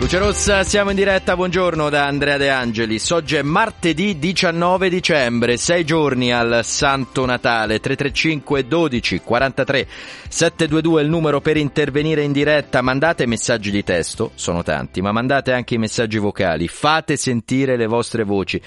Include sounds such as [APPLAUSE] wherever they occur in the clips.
Luce Rossa, siamo in diretta, buongiorno da Andrea De Angelis. Oggi è martedì 19 dicembre, sei giorni al Santo Natale, 335 12 43 722 è il numero per intervenire in diretta, mandate messaggi di testo, sono tanti, ma mandate anche i messaggi vocali, fate sentire le vostre voci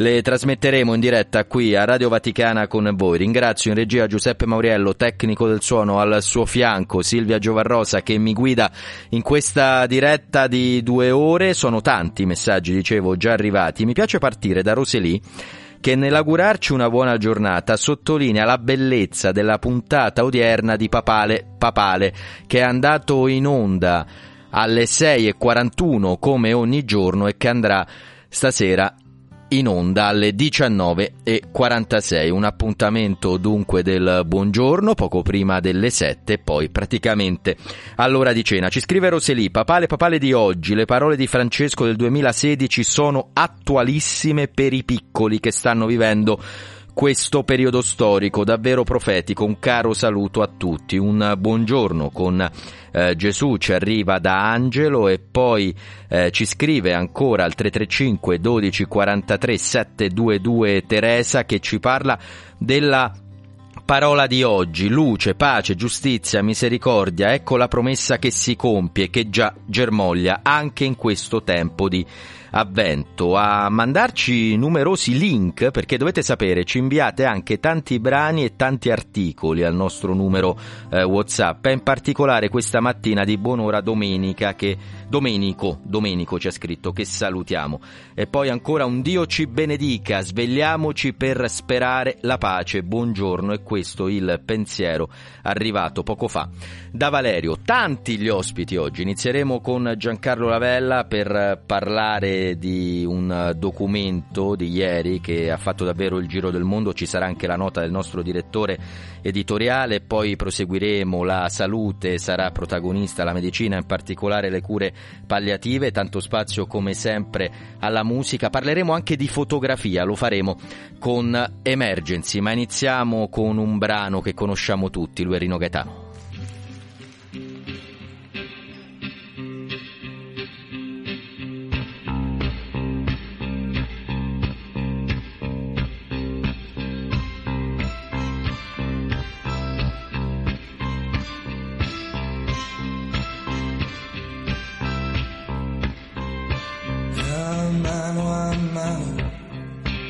le trasmetteremo in diretta qui a Radio Vaticana con voi. Ringrazio in regia Giuseppe Mauriello, tecnico del suono, al suo fianco Silvia Giovarrosa che mi guida in questa diretta di due ore. Sono tanti i messaggi, dicevo, già arrivati. Mi piace partire da Roseli che nell'augurarci una buona giornata sottolinea la bellezza della puntata odierna di Papale Papale che è andato in onda alle 6.41 come ogni giorno e che andrà stasera in onda alle 19.46. Un appuntamento dunque del buongiorno, poco prima delle 7, poi praticamente all'ora di cena. Ci scrive Roseli, papale papale di oggi, le parole di Francesco del 2016 sono attualissime per i piccoli che stanno vivendo questo periodo storico davvero profetico. Un caro saluto a tutti, un buongiorno con eh, Gesù ci arriva da Angelo e poi eh, ci scrive ancora al 335 12 43 722 Teresa che ci parla della parola di oggi, luce, pace, giustizia, misericordia, ecco la promessa che si compie, che già germoglia anche in questo tempo di avvento, a mandarci numerosi link, perché dovete sapere, ci inviate anche tanti brani e tanti articoli al nostro numero eh, WhatsApp, in particolare questa mattina di buon'ora domenica che Domenico, Domenico c'è scritto che salutiamo. E poi ancora un Dio ci benedica, svegliamoci per sperare la pace. Buongiorno, e questo il pensiero arrivato poco fa da Valerio. Tanti gli ospiti oggi. Inizieremo con Giancarlo Lavella per parlare di un documento di ieri che ha fatto davvero il giro del mondo. Ci sarà anche la nota del nostro direttore editoriale, poi proseguiremo la salute, sarà protagonista la medicina, in particolare le cure palliative, tanto spazio come sempre alla musica. Parleremo anche di fotografia, lo faremo con Emergency, ma iniziamo con un brano che conosciamo tutti,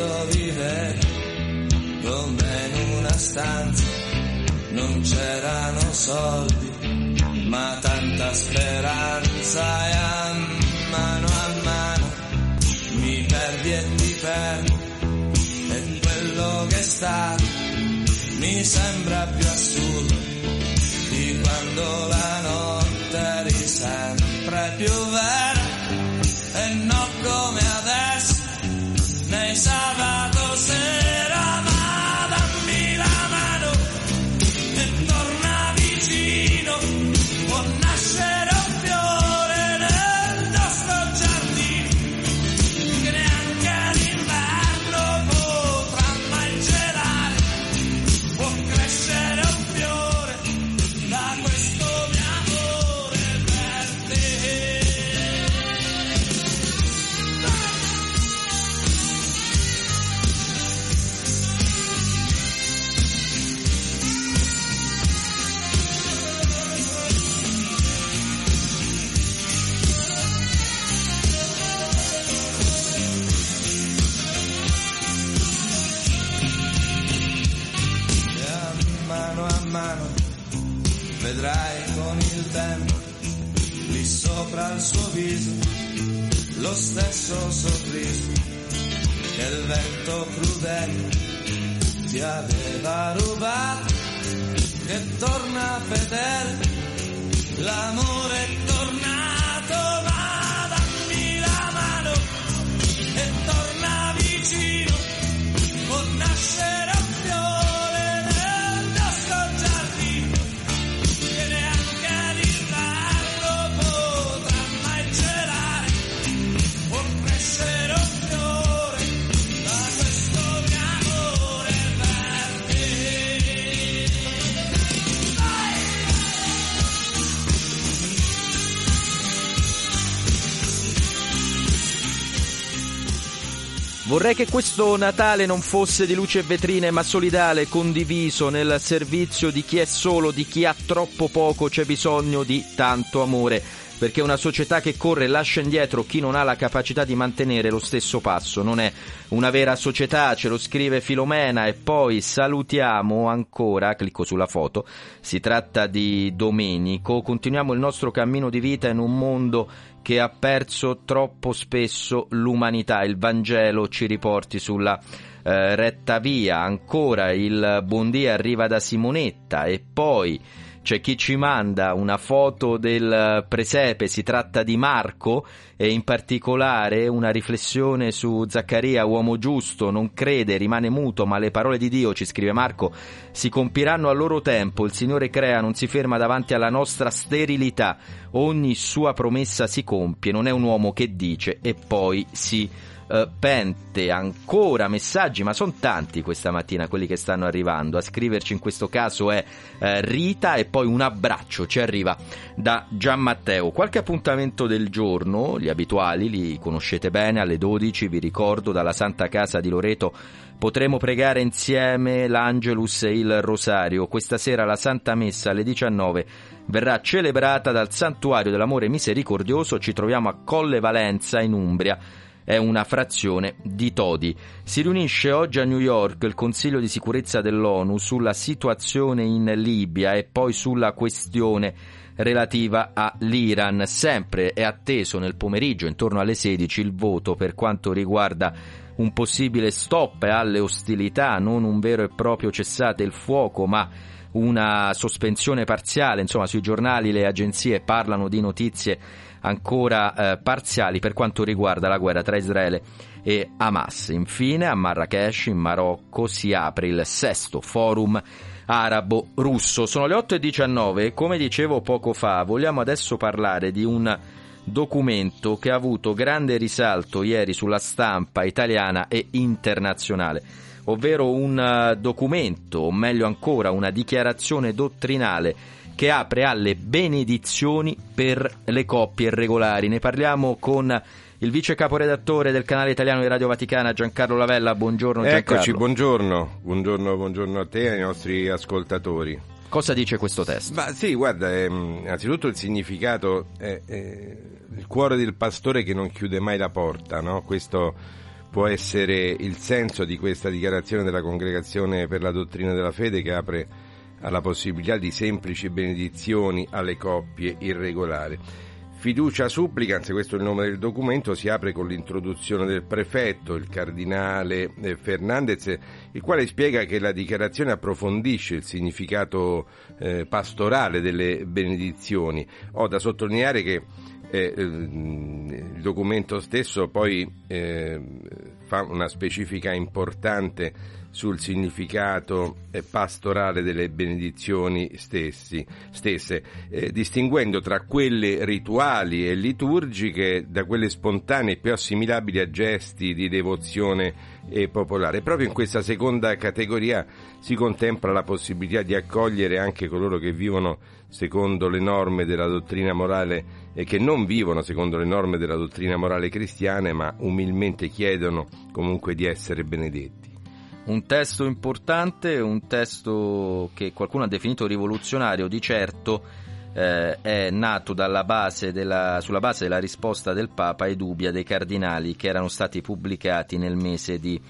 quando vivevi come in una stanza non c'erano soldi, ma tanta speranza e a mano a mano mi perdi e ti perdo e quello che sta mi sembra più assurdo di quando la notte eri sempre più vera lo stesso sorriso che il vento crudele ti aveva rubato, che torna fedele, l'amore è tornato, ma la mano e torna vicino, può nascere Vorrei che questo Natale non fosse di luce e vetrine, ma solidale, condiviso nel servizio di chi è solo, di chi ha troppo poco, c'è bisogno di tanto amore. Perché una società che corre lascia indietro chi non ha la capacità di mantenere lo stesso passo. Non è una vera società, ce lo scrive Filomena e poi salutiamo ancora, clicco sulla foto, si tratta di Domenico, continuiamo il nostro cammino di vita in un mondo che ha perso troppo spesso l'umanità. Il Vangelo ci riporti sulla eh, retta via. Ancora il buondì arriva da Simonetta e poi c'è chi ci manda una foto del presepe, si tratta di Marco e in particolare una riflessione su Zaccaria, uomo giusto, non crede, rimane muto, ma le parole di Dio, ci scrive Marco, si compiranno a loro tempo, il Signore crea, non si ferma davanti alla nostra sterilità, ogni sua promessa si compie, non è un uomo che dice e poi si eh, pente ancora messaggi, ma sono tanti questa mattina quelli che stanno arrivando. A scriverci in questo caso è eh, Rita e poi un abbraccio ci arriva da Gian Matteo. Qualche appuntamento del giorno, gli abituali, li conoscete bene, alle 12 vi ricordo dalla Santa Casa di Loreto potremo pregare insieme l'Angelus e il Rosario. Questa sera la Santa Messa alle 19 verrà celebrata dal Santuario dell'Amore Misericordioso. Ci troviamo a Colle Valenza in Umbria è una frazione di Todi. Si riunisce oggi a New York il Consiglio di sicurezza dell'ONU sulla situazione in Libia e poi sulla questione relativa all'Iran. Sempre è atteso nel pomeriggio, intorno alle 16, il voto per quanto riguarda un possibile stop alle ostilità, non un vero e proprio cessate il fuoco, ma una sospensione parziale. Insomma, sui giornali le agenzie parlano di notizie ancora eh, parziali per quanto riguarda la guerra tra Israele e Hamas. Infine, a Marrakesh, in Marocco, si apre il sesto forum arabo-russo. Sono le 8.19 e come dicevo poco fa, vogliamo adesso parlare di un documento che ha avuto grande risalto ieri sulla stampa italiana e internazionale, ovvero un documento, o meglio ancora una dichiarazione dottrinale che apre alle benedizioni per le coppie irregolari. Ne parliamo con il vice caporedattore del canale italiano di Radio Vaticana Giancarlo Lavella. Buongiorno Giancarlo. Eccoci, buongiorno. Buongiorno, buongiorno a te e ai nostri ascoltatori. Cosa dice questo testo? Ma sì, guarda, ehm, innanzitutto il significato è, è il cuore del pastore che non chiude mai la porta, no? Questo può essere il senso di questa dichiarazione della Congregazione per la dottrina della fede che apre alla possibilità di semplici benedizioni alle coppie irregolari. Fiducia supplicans, questo è il nome del documento, si apre con l'introduzione del prefetto, il cardinale eh, Fernandez, il quale spiega che la dichiarazione approfondisce il significato eh, pastorale delle benedizioni. Ho da sottolineare che eh, il documento stesso poi eh, fa una specifica importante sul significato eh, pastorale delle benedizioni stessi, stesse, eh, distinguendo tra quelle rituali e liturgiche da quelle spontanee più assimilabili a gesti di devozione e popolare. Proprio in questa seconda categoria si contempla la possibilità di accogliere anche coloro che vivono secondo le norme della dottrina morale e che non vivono secondo le norme della dottrina morale cristiana, ma umilmente chiedono comunque di essere benedetti. Un testo importante, un testo che qualcuno ha definito rivoluzionario, di certo eh, è nato base della, sulla base della risposta del Papa ai dubbi dei cardinali che erano stati pubblicati nel mese di,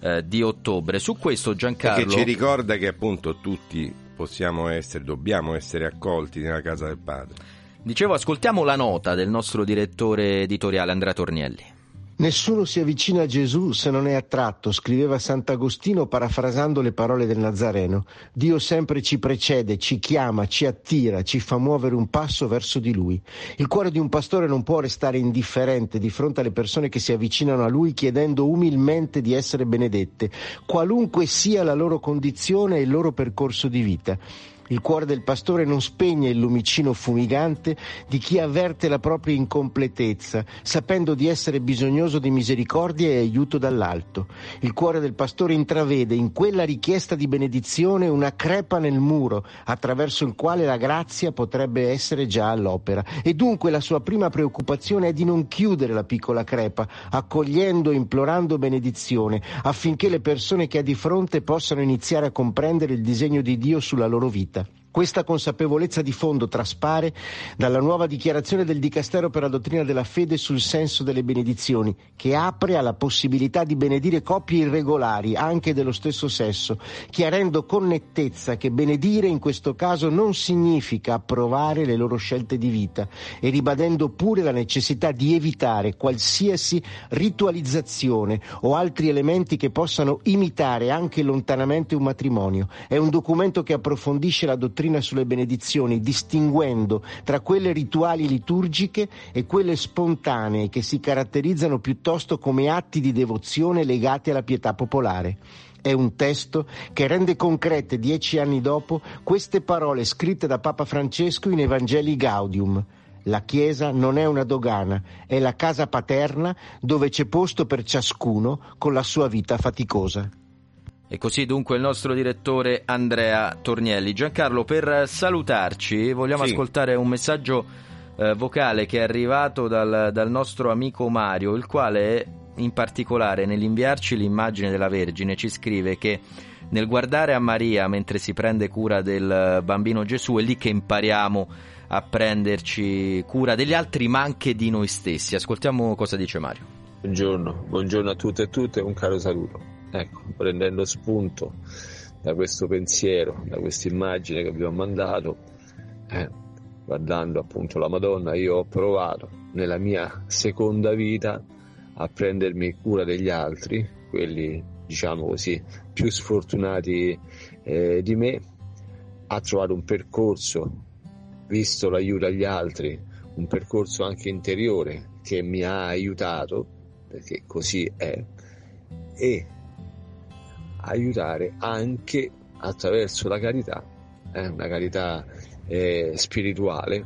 eh, di ottobre. Su questo Giancarlo... Che ci ricorda che appunto tutti possiamo essere, dobbiamo essere accolti nella casa del Padre. Dicevo, ascoltiamo la nota del nostro direttore editoriale Andrea Tornielli. Nessuno si avvicina a Gesù se non è attratto, scriveva Sant'Agostino parafrasando le parole del Nazareno. Dio sempre ci precede, ci chiama, ci attira, ci fa muovere un passo verso di Lui. Il cuore di un pastore non può restare indifferente di fronte alle persone che si avvicinano a Lui chiedendo umilmente di essere benedette, qualunque sia la loro condizione e il loro percorso di vita. Il cuore del pastore non spegne il lumicino fumigante di chi avverte la propria incompletezza, sapendo di essere bisognoso di misericordia e aiuto dall'alto. Il cuore del pastore intravede in quella richiesta di benedizione una crepa nel muro, attraverso il quale la grazia potrebbe essere già all'opera. E dunque la sua prima preoccupazione è di non chiudere la piccola crepa, accogliendo e implorando benedizione, affinché le persone che ha di fronte possano iniziare a comprendere il disegno di Dio sulla loro vita. Questa consapevolezza di fondo traspare dalla nuova dichiarazione del Dicastero per la dottrina della fede sul senso delle benedizioni, che apre alla possibilità di benedire coppie irregolari, anche dello stesso sesso, chiarendo con nettezza che benedire in questo caso non significa approvare le loro scelte di vita e ribadendo pure la necessità di evitare qualsiasi ritualizzazione o altri elementi che possano imitare anche lontanamente un matrimonio. È un documento che approfondisce la dottrina dottrina sulle benedizioni, distinguendo tra quelle rituali liturgiche e quelle spontanee che si caratterizzano piuttosto come atti di devozione legati alla pietà popolare. È un testo che rende concrete dieci anni dopo queste parole scritte da Papa Francesco in Evangeli Gaudium. La Chiesa non è una dogana, è la casa paterna dove c'è posto per ciascuno con la sua vita faticosa. E così dunque il nostro direttore Andrea Tornielli. Giancarlo, per salutarci vogliamo sì. ascoltare un messaggio eh, vocale che è arrivato dal, dal nostro amico Mario, il quale in particolare nell'inviarci l'immagine della Vergine ci scrive che nel guardare a Maria mentre si prende cura del bambino Gesù è lì che impariamo a prenderci cura degli altri ma anche di noi stessi. Ascoltiamo cosa dice Mario. Buongiorno, buongiorno a tutte e tutte un caro saluto. Ecco, prendendo spunto da questo pensiero, da questa immagine che abbiamo mandato, eh, guardando appunto la Madonna, io ho provato nella mia seconda vita a prendermi cura degli altri, quelli diciamo così più sfortunati eh, di me, a trovare un percorso, visto l'aiuto agli altri, un percorso anche interiore che mi ha aiutato, perché così è, e aiutare anche attraverso la carità, eh, una carità eh, spirituale,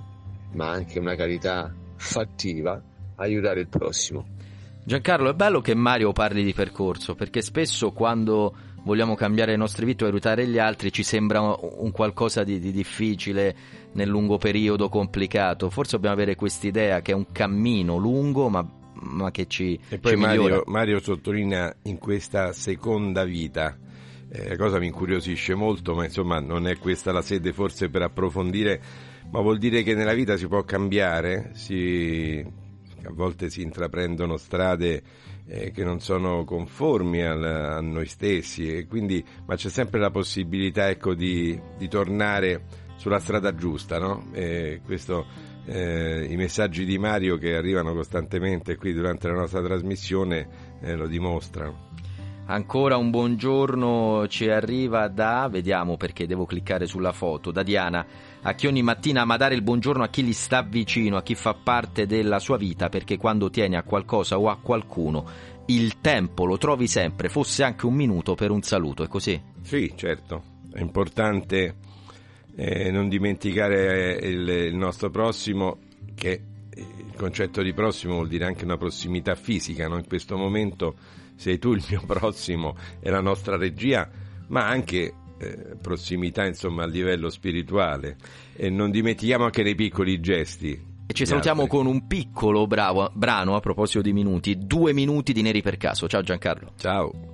ma anche una carità fattiva, aiutare il prossimo. Giancarlo, è bello che Mario parli di percorso, perché spesso quando vogliamo cambiare le nostre vite o aiutare gli altri ci sembra un qualcosa di, di difficile nel lungo periodo, complicato. Forse dobbiamo avere quest'idea che è un cammino lungo, ma ma che ci, e poi ci Mario, Mario, sottolinea in questa seconda vita eh, la cosa mi incuriosisce molto ma insomma non è questa la sede forse per approfondire ma vuol dire che nella vita si può cambiare si, a volte si intraprendono strade eh, che non sono conformi al, a noi stessi e quindi ma c'è sempre la possibilità ecco di, di tornare sulla strada giusta no? E questo eh, i messaggi di Mario che arrivano costantemente qui durante la nostra trasmissione eh, lo dimostrano. Ancora un buongiorno ci arriva da, vediamo perché devo cliccare sulla foto, da Diana, a chi ogni mattina ama dare il buongiorno a chi gli sta vicino, a chi fa parte della sua vita, perché quando tieni a qualcosa o a qualcuno, il tempo lo trovi sempre, fosse anche un minuto per un saluto, è così? Sì, certo, è importante eh, non dimenticare eh, il, il, nostro prossimo che il concetto di prossimo vuol dire anche una prossimità fisica, no? in questo momento sei tu il mio [LAUGHS] prossimo e la nostra regia, ma anche eh, prossimità insomma a livello spirituale e non dimentichiamo anche dei piccoli gesti e ci salutiamo altri. con un piccolo bravo, brano a proposito di minuti, due minuti di Neri per caso. Ciao Giancarlo. Ciao.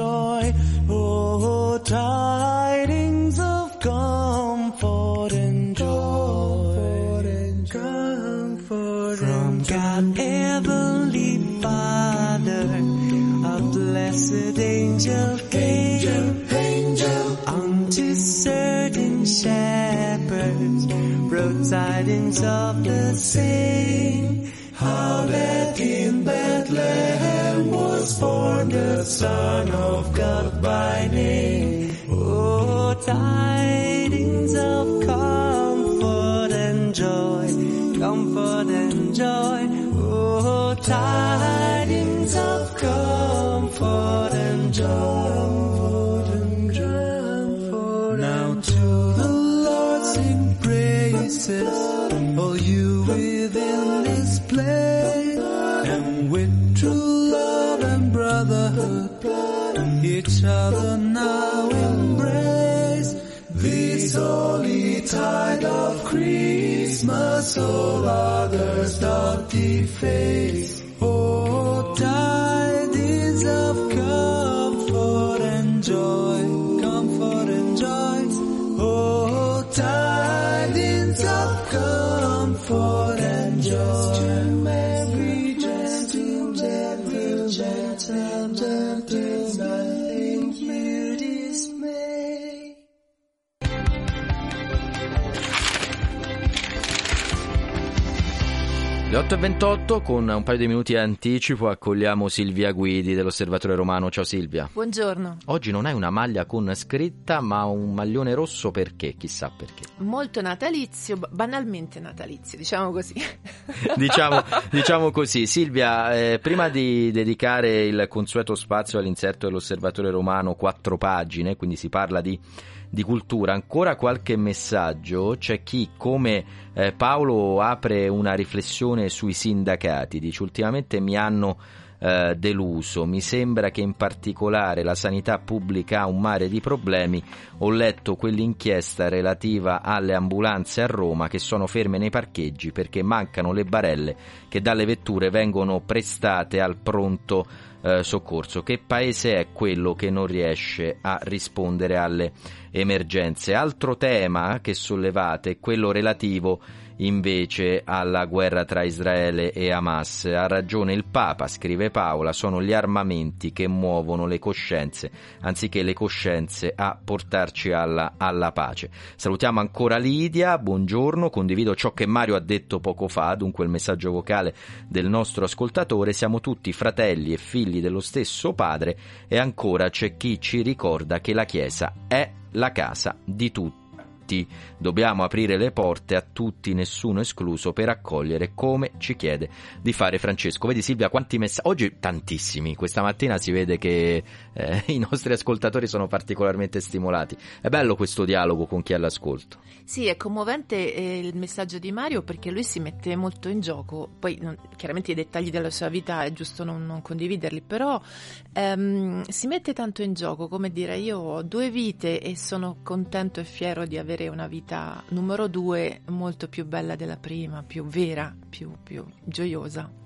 Oh, tidings of comfort and joy. From God, Heavenly Father, a blessed angel came unto certain shepherds, brought tidings of the same. How that in Bethlehem was born the Son of God by name. Oh, tidings of comfort and joy, comfort and joy. Oh, tidings of comfort and joy. Now to the Lord sing praises, each other now embrace. This holy tide of Christmas, all others doth deface. Le 8.28 con un paio di minuti anticipo accogliamo Silvia Guidi dell'Osservatore Romano. Ciao Silvia. Buongiorno. Oggi non hai una maglia con scritta ma un maglione rosso perché? Chissà perché. Molto natalizio, ba- banalmente natalizio, diciamo così. [LAUGHS] diciamo, diciamo così. Silvia, eh, prima di dedicare il consueto spazio all'inserto dell'Osservatore Romano, quattro pagine, quindi si parla di, di cultura, ancora qualche messaggio. C'è chi, come eh, Paolo, apre una riflessione sui sindacati. Dice, ultimamente mi hanno eh, deluso. Mi sembra che in particolare la sanità pubblica ha un mare di problemi. Ho letto quell'inchiesta relativa alle ambulanze a Roma che sono ferme nei parcheggi perché mancano le barelle che dalle vetture vengono prestate al pronto eh, soccorso. Che paese è quello che non riesce a rispondere alle emergenze? Altro tema che sollevate è quello relativo invece alla guerra tra Israele e Hamas. Ha ragione il Papa, scrive Paola, sono gli armamenti che muovono le coscienze, anziché le coscienze a portarci alla, alla pace. Salutiamo ancora Lidia, buongiorno, condivido ciò che Mario ha detto poco fa, dunque il messaggio vocale del nostro ascoltatore, siamo tutti fratelli e figli dello stesso padre e ancora c'è chi ci ricorda che la Chiesa è la casa di tutti dobbiamo aprire le porte a tutti, nessuno escluso, per accogliere come ci chiede di fare Francesco. Vedi Silvia quanti messaggi, oggi tantissimi, questa mattina si vede che eh, [LAUGHS] i nostri ascoltatori sono particolarmente stimolati. È bello questo dialogo con chi è all'ascolto. Sì, è commovente eh, il messaggio di Mario perché lui si mette molto in gioco, poi non- chiaramente i dettagli della sua vita è giusto non, non condividerli, però ehm, si mette tanto in gioco, come dire io ho due vite e sono contento e fiero di avere una vita numero due molto più bella della prima, più vera, più, più gioiosa.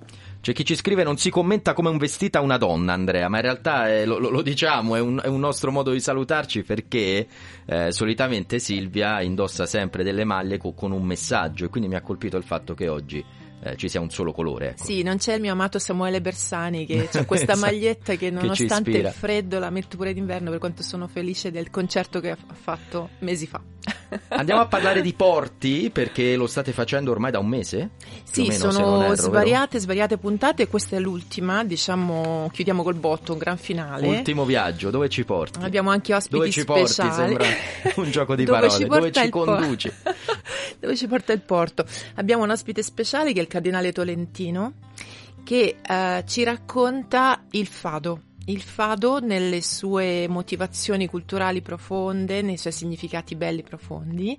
C'è chi ci scrive non si commenta come un vestita una donna, Andrea, ma in realtà eh, lo, lo- lo diciamo, è un, è un nostro modo di salutarci perché eh, solitamente Silvia indossa sempre delle maglie co- con un messaggio e quindi mi ha colpito il fatto che oggi eh, ci sia un solo colore. Ecco. Sì, non c'è il mio amato Samuele Bersani che c'è [LAUGHS] questa Esatto, maglietta che che nonostante ispira. il freddo la metto pure d'inverno per quanto sono felice del concerto che ha ha fatto mesi fa. [LAUGHS] Andiamo a parlare di porti perché lo state facendo ormai da un mese? Sì, meno, sono erro, vero? svariate, svariate puntate, questa è l'ultima, diciamo, chiudiamo col botto, un gran finale. Ultimo viaggio, dove ci porti? Abbiamo anche ospiti Dove ci porti? speciali. Sembra [LAUGHS] un gioco di Dove parole. ci Dove ci conduci? Dove ci porta il porto? Abbiamo un ospite speciale che è il cardinale Tolentino che eh, ci racconta il fado. il fado nelle sue motivazioni culturali profonde, nei suoi significati belli profondi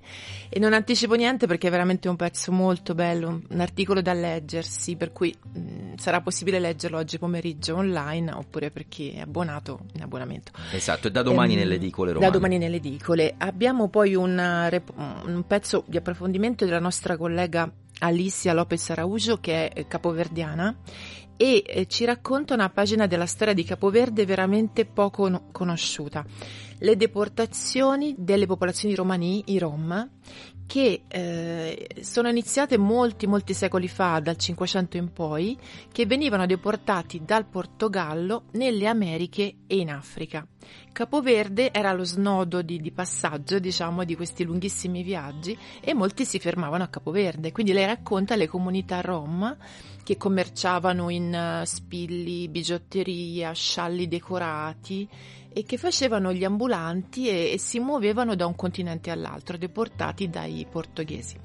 e non anticipo niente perché è veramente un pezzo molto bello, un articolo da leggersi, per cui mh, sarà possibile leggerlo oggi pomeriggio online oppure per chi è abbonato in abbonamento. Esatto, e da domani Ehm, nelle edicole romane. Da domani nelle edicole. Abbiamo poi una un pezzo di approfondimento della nostra collega Alicia Lopez Araujo che è eh, capoverdiana e eh, ci racconta una pagina della storia di Capoverde veramente poco no- conosciuta. Le deportazioni delle popolazioni romani, i Rom, che eh, sono iniziate molti, molti secoli fa, dal 500 in poi, che venivano deportati dal Portogallo nelle Americhe e in Africa. Capoverde era lo snodo di, di passaggio, diciamo, di questi lunghissimi viaggi e molti si fermavano a Capoverde. Quindi lei racconta le comunità rom che commerciavano in eh, spilli, bigiotteria, scialli decorati e che facevano gli ambulanti e, e si muovevano da un continente all'altro, deportati dai portoghesi.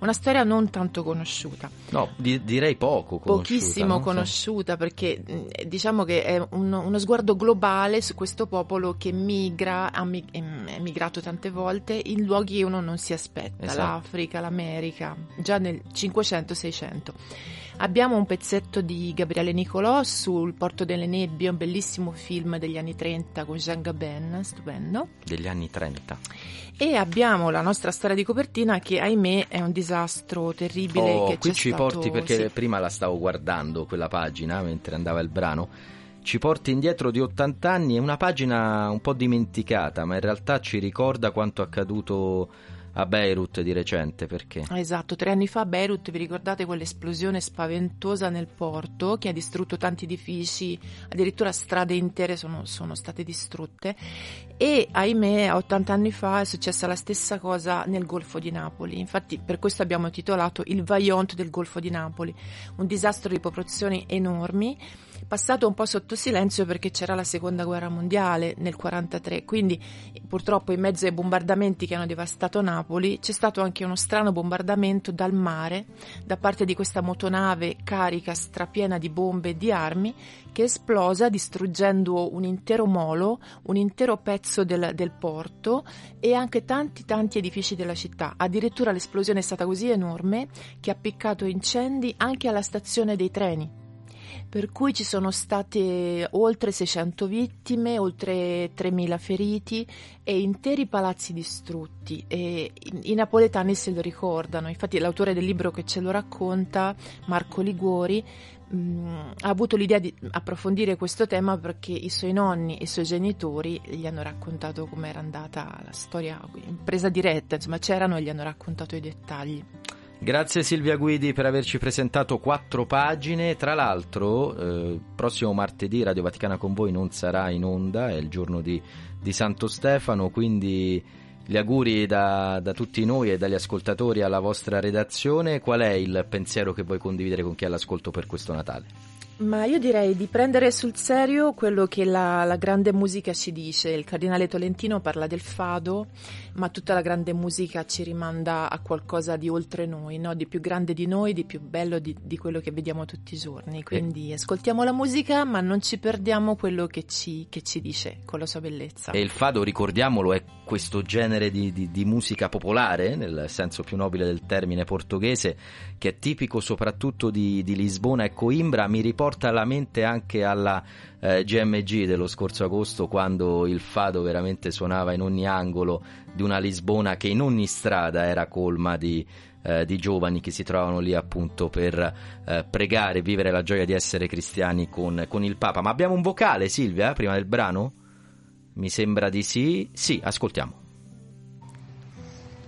Una storia non tanto conosciuta. No, di- direi poco conosciuta. Pochissimo no? conosciuta perché mh, diciamo che è un- uno sguardo globale su questo popolo che migra, ha mi- em- è migrato tante volte in luoghi che uno non si aspetta, Esatto. l'Africa, l'America, già nel 500-600. Abbiamo un pezzetto di Gabriele Nicolò sul Porto delle Nebbie, un bellissimo film degli anni 30 con Jean Gabin, stupendo. Degli anni 30. E abbiamo la nostra storia di copertina che ahimè è un disastro terribile. Oh, qui ci stato- porti perché sì. prima la stavo guardando quella pagina mentre andava il brano. Ci porti indietro di 80 anni, è una pagina un po' dimenticata, ma in realtà ci ricorda quanto accaduto a Beirut di recente, perché? Esatto, tre anni fa a Beirut, vi ricordate quell'esplosione spaventosa nel porto che ha distrutto tanti edifici, addirittura strade intere sono, sono state distrutte. E ahimè a 80 anni fa è successa la stessa cosa nel Golfo di Napoli, infatti per questo abbiamo titolato Il Vaillant del Golfo di Napoli, un disastro di proporzioni enormi passato un po' sotto silenzio perché c'era la seconda guerra mondiale nel 43, quindi purtroppo in mezzo ai bombardamenti che hanno devastato Napoli c'è stato anche uno strano bombardamento dal mare da parte di questa motonave carica strapiena di bombe e di armi che è esplosa distruggendo un intero molo, un intero pezzo del, del porto e anche tanti tanti edifici della città. Addirittura l'esplosione è stata così enorme che ha appiccato incendi anche alla stazione dei treni per cui ci sono state oltre 600 vittime, oltre 3.000 feriti e interi palazzi distrutti e i, napoletani se lo ricordano, infatti l'autore del libro che ce lo racconta, Marco Liguori, mh, ha avuto l'idea di approfondire questo tema perché i suoi nonni e i suoi genitori gli hanno raccontato com'era andata la storia in presa diretta, insomma c'erano e gli hanno raccontato i dettagli. Grazie Silvia Guidi per averci presentato quattro pagine. Tra l'altro, eh, prossimo martedì Radio Vaticana con voi non sarà in onda, è il giorno di, di Santo Stefano, quindi gli auguri da, da tutti noi e dagli ascoltatori alla vostra redazione. Qual è il pensiero che vuoi condividere con chi è all'ascolto per questo Natale? Ma io direi di prendere sul serio quello che la, la grande musica ci dice. Il cardinale Tolentino parla del fado, ma tutta la grande musica ci rimanda a qualcosa di oltre noi, no? di più grande di noi, di più bello di, di quello che vediamo tutti i giorni. Quindi ascoltiamo la musica, ma non ci perdiamo quello che ci, che ci dice con la sua bellezza. E il fado, ricordiamolo, è questo genere di, di- di musica popolare, nel senso più nobile del termine portoghese, che è tipico soprattutto di, di Lisbona e Coimbra. Mi riporta alla mente anche alla eh, GMG dello scorso agosto, quando il fado veramente suonava in ogni angolo di una Lisbona che in ogni strada era colma di, eh, di giovani che si trovavano lì appunto per eh, pregare e vivere la gioia di essere cristiani con, con il Papa. Ma abbiamo un vocale, Silvia, prima del brano? Mi sembra di sì. Sì, ascoltiamo.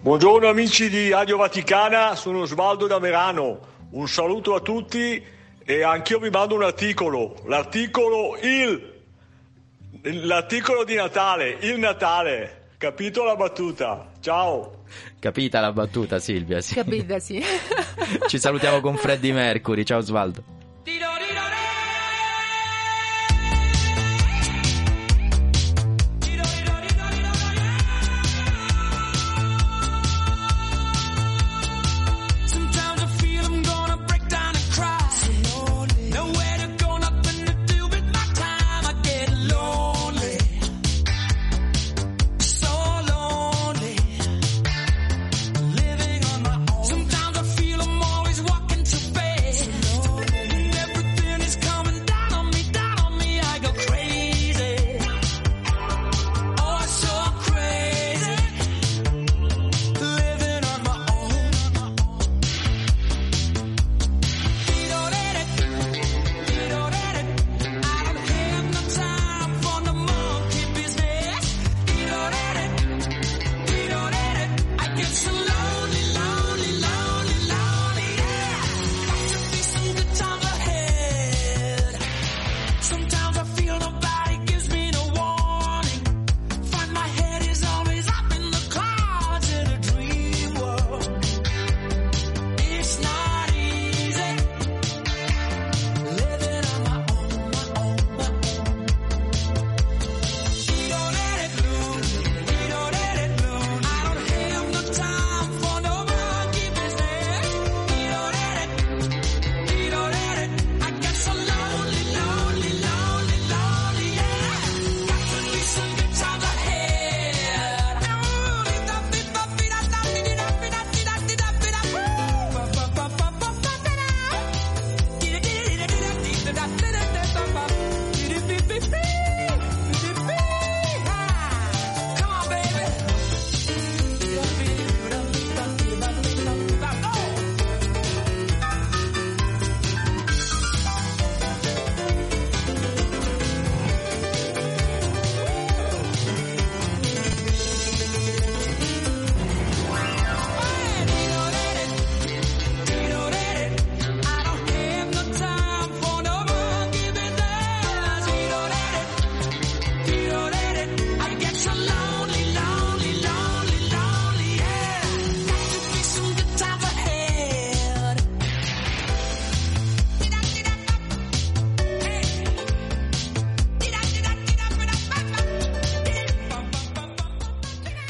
Buongiorno amici di Radio Vaticana, sono Osvaldo da Merano. Un saluto a tutti e anch'io vi mando un articolo, l'articolo il l'articolo di Natale, il Natale. Capito la battuta? Ciao. Capita la battuta, Silvia? Sì. Capite, sì. Ci salutiamo con Freddie Mercury. Ciao Osvaldo.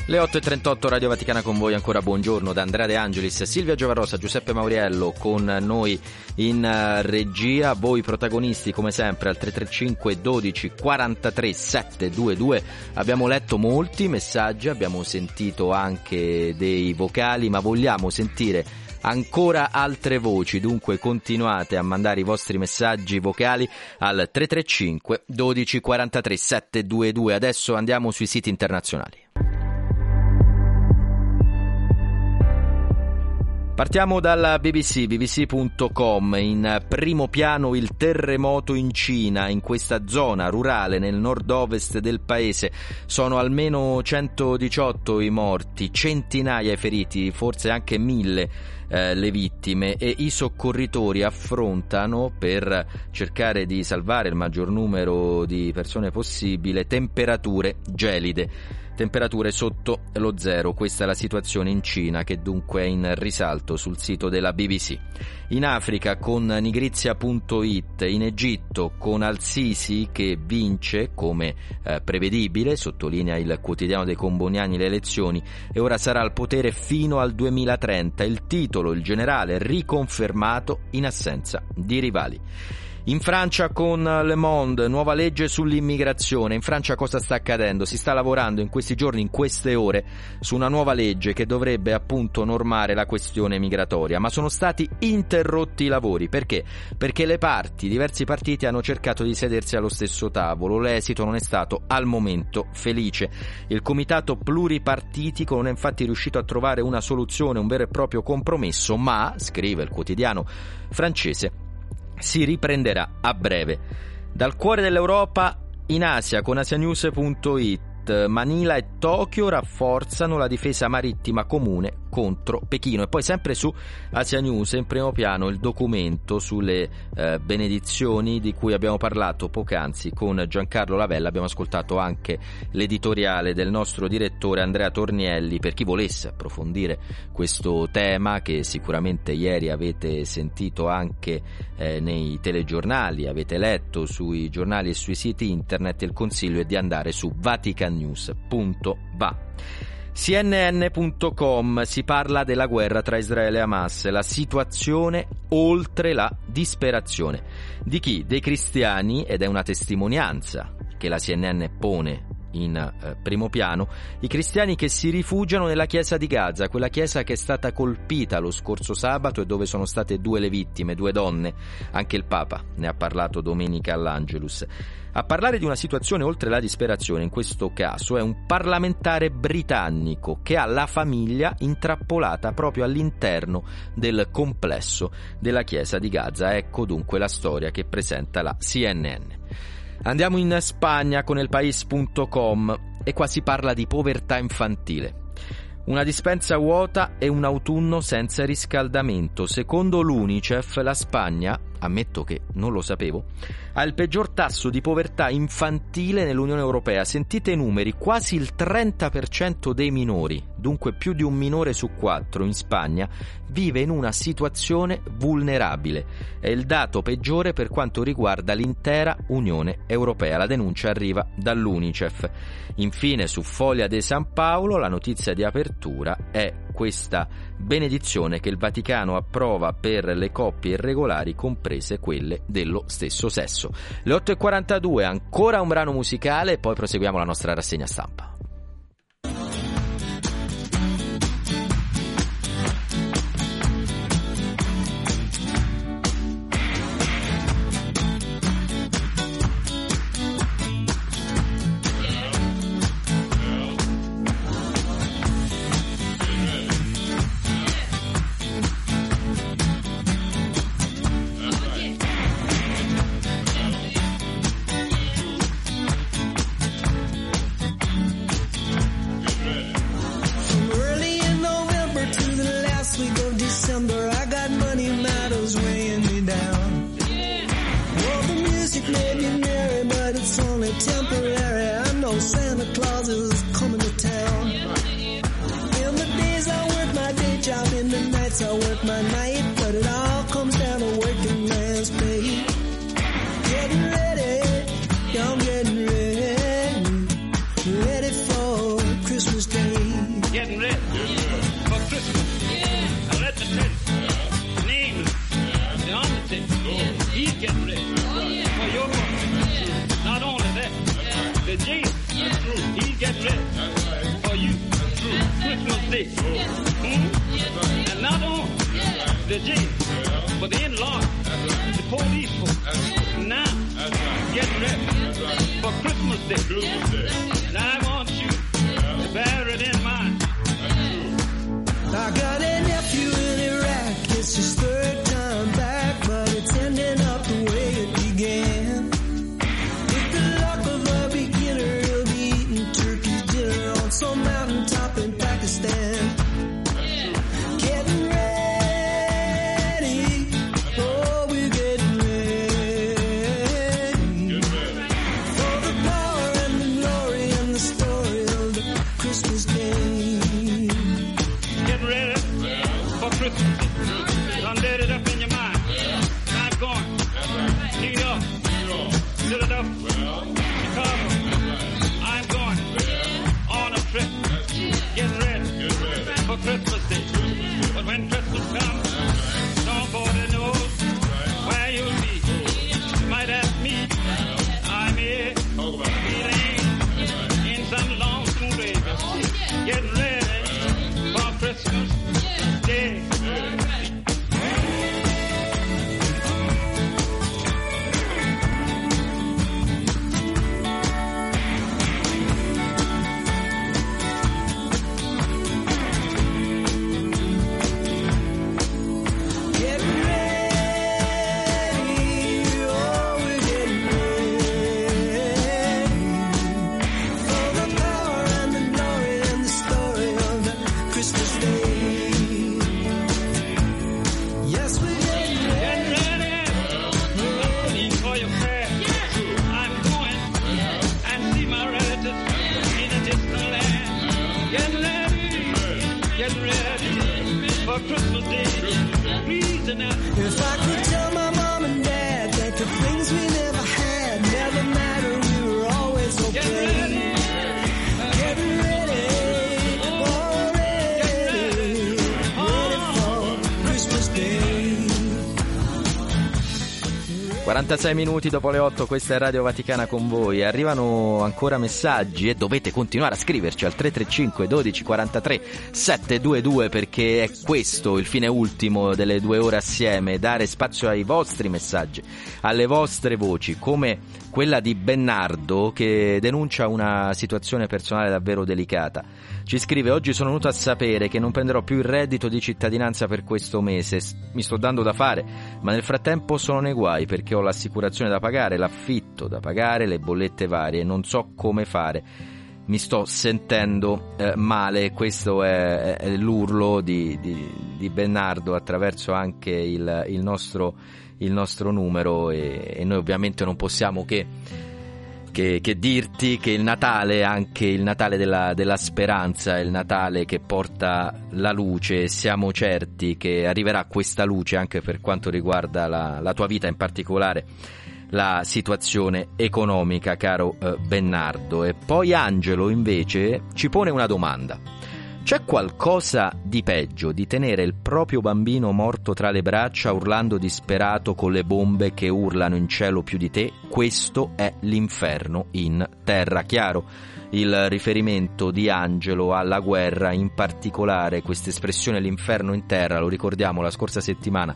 Le 8.38 Radio Vaticana con voi ancora buongiorno da Andrea De Angelis, Silvia Giovarosa, Giuseppe Mauriello con noi in eh, regia, voi protagonisti come sempre al 335 12 43 722 abbiamo letto molti messaggi, abbiamo sentito anche dei vocali ma vogliamo sentire ancora altre voci, dunque continuate a mandare i vostri messaggi vocali al 335 12 43 722. Adesso andiamo sui siti internazionali. Partiamo dalla BBC, bbc.com, in primo piano il terremoto in Cina, in questa zona rurale nel nord-ovest del paese. Sono almeno 118 i morti, centinaia i feriti, forse anche mille eh, le vittime. E i soccorritori affrontano per cercare di salvare il maggior numero di persone possibile temperature gelide temperature sotto lo zero. Questa è la situazione in Cina che dunque è in risalto sul sito della BBC. In Africa con nigrizia.it, in Egitto con Al-Sisi che vince come eh, prevedibile, sottolinea il quotidiano dei Comboniani le elezioni e ora sarà al potere fino al 2030. Il titolo, il generale riconfermato in assenza di rivali. In Francia con Le Monde, nuova legge sull'immigrazione. In Francia cosa sta accadendo? Si sta lavorando in questi giorni, in queste ore, su una nuova legge che dovrebbe appunto normare la questione migratoria, ma sono stati interrotti i lavori. Perché? Perché le parti, diversi partiti hanno cercato di sedersi allo stesso tavolo. L'esito non è stato al momento felice. Il comitato pluripartitico non è infatti riuscito a trovare una soluzione, un vero e proprio compromesso, ma, scrive il quotidiano francese, si riprenderà a breve. Dal cuore dell'Europa in Asia con asianews.it Manila e Tokyo rafforzano la difesa marittima comune contro Pechino. E poi sempre su Asia News in primo piano il documento sulle eh, benedizioni di cui abbiamo parlato poc'anzi con Giancarlo Lavella. Abbiamo ascoltato anche l'editoriale del nostro direttore Andrea Tornielli per chi volesse approfondire questo tema che sicuramente ieri avete sentito anche eh, nei telegiornali avete letto sui giornali e sui siti internet. Il consiglio è di andare su vaticannews.va CNN.com si parla della guerra tra Israele e Hamas, la situazione oltre la disperazione. Di chi? Dei cristiani, ed è una testimonianza che la CNN pone in eh, primo piano, i cristiani che si rifugiano nella chiesa di Gaza, quella chiesa che è stata colpita lo scorso sabato e dove sono state due le vittime, due donne. Anche il Papa ne ha parlato domenica all'Angelus. A parlare di una situazione oltre la disperazione, in questo caso, è un parlamentare britannico che ha la famiglia intrappolata proprio all'interno del complesso della chiesa di Gaza. Ecco dunque la storia che presenta la CNN. Andiamo in Spagna con il país.com e qua si parla di povertà infantile. Una dispensa vuota e un autunno senza riscaldamento. Secondo l'UNICEF la Spagna, ammetto che non lo sapevo, ha il peggior tasso di povertà infantile nell'Unione Europea. Sentite i numeri, quasi il 30% dei minori, dunque più di un minore su quattro in Spagna, vive in una situazione vulnerabile. È il dato peggiore per quanto riguarda l'intera Unione Europea. La denuncia arriva dall'UNICEF. Infine, su Foglia de San Paolo, la notizia di apertura è questa benedizione che il Vaticano approva per le coppie irregolari, comprese quelle dello stesso sesso. Le 8.42, ancora un brano musicale e poi proseguiamo la nostra rassegna stampa. 46 minuti dopo le 8, questa è Radio Vaticana con voi. Arrivano ancora messaggi e dovete continuare a scriverci al 335 12 43 722 perché è questo il fine ultimo delle due ore assieme, dare spazio ai vostri messaggi, alle vostre voci, come quella di Bennardo che denuncia una situazione personale davvero delicata. Ci scrive oggi sono venuto a sapere che non prenderò più il reddito di cittadinanza per questo mese, mi sto dando da fare, ma nel frattempo sono nei guai perché ho l'assicurazione da pagare, l'affitto da pagare, le bollette varie, non so come fare. Mi sto sentendo eh, male, questo è, è l'urlo di, di, di Bernardo attraverso anche il, il nostro, il nostro numero e, e noi ovviamente non possiamo che che, che dirti che il Natale è anche il Natale della, della speranza, il Natale che porta la luce, siamo certi che arriverà questa luce anche per quanto riguarda la, la tua vita, in particolare la situazione economica, caro eh, Bennardo. E poi Angelo invece ci pone una domanda. C'è qualcosa di peggio di tenere il proprio bambino morto tra le braccia urlando disperato con le bombe che urlano in cielo più di te? Questo è l'inferno in terra. Chiaro il riferimento di Angelo alla guerra, in particolare questa espressione l'inferno in terra, lo ricordiamo la scorsa settimana,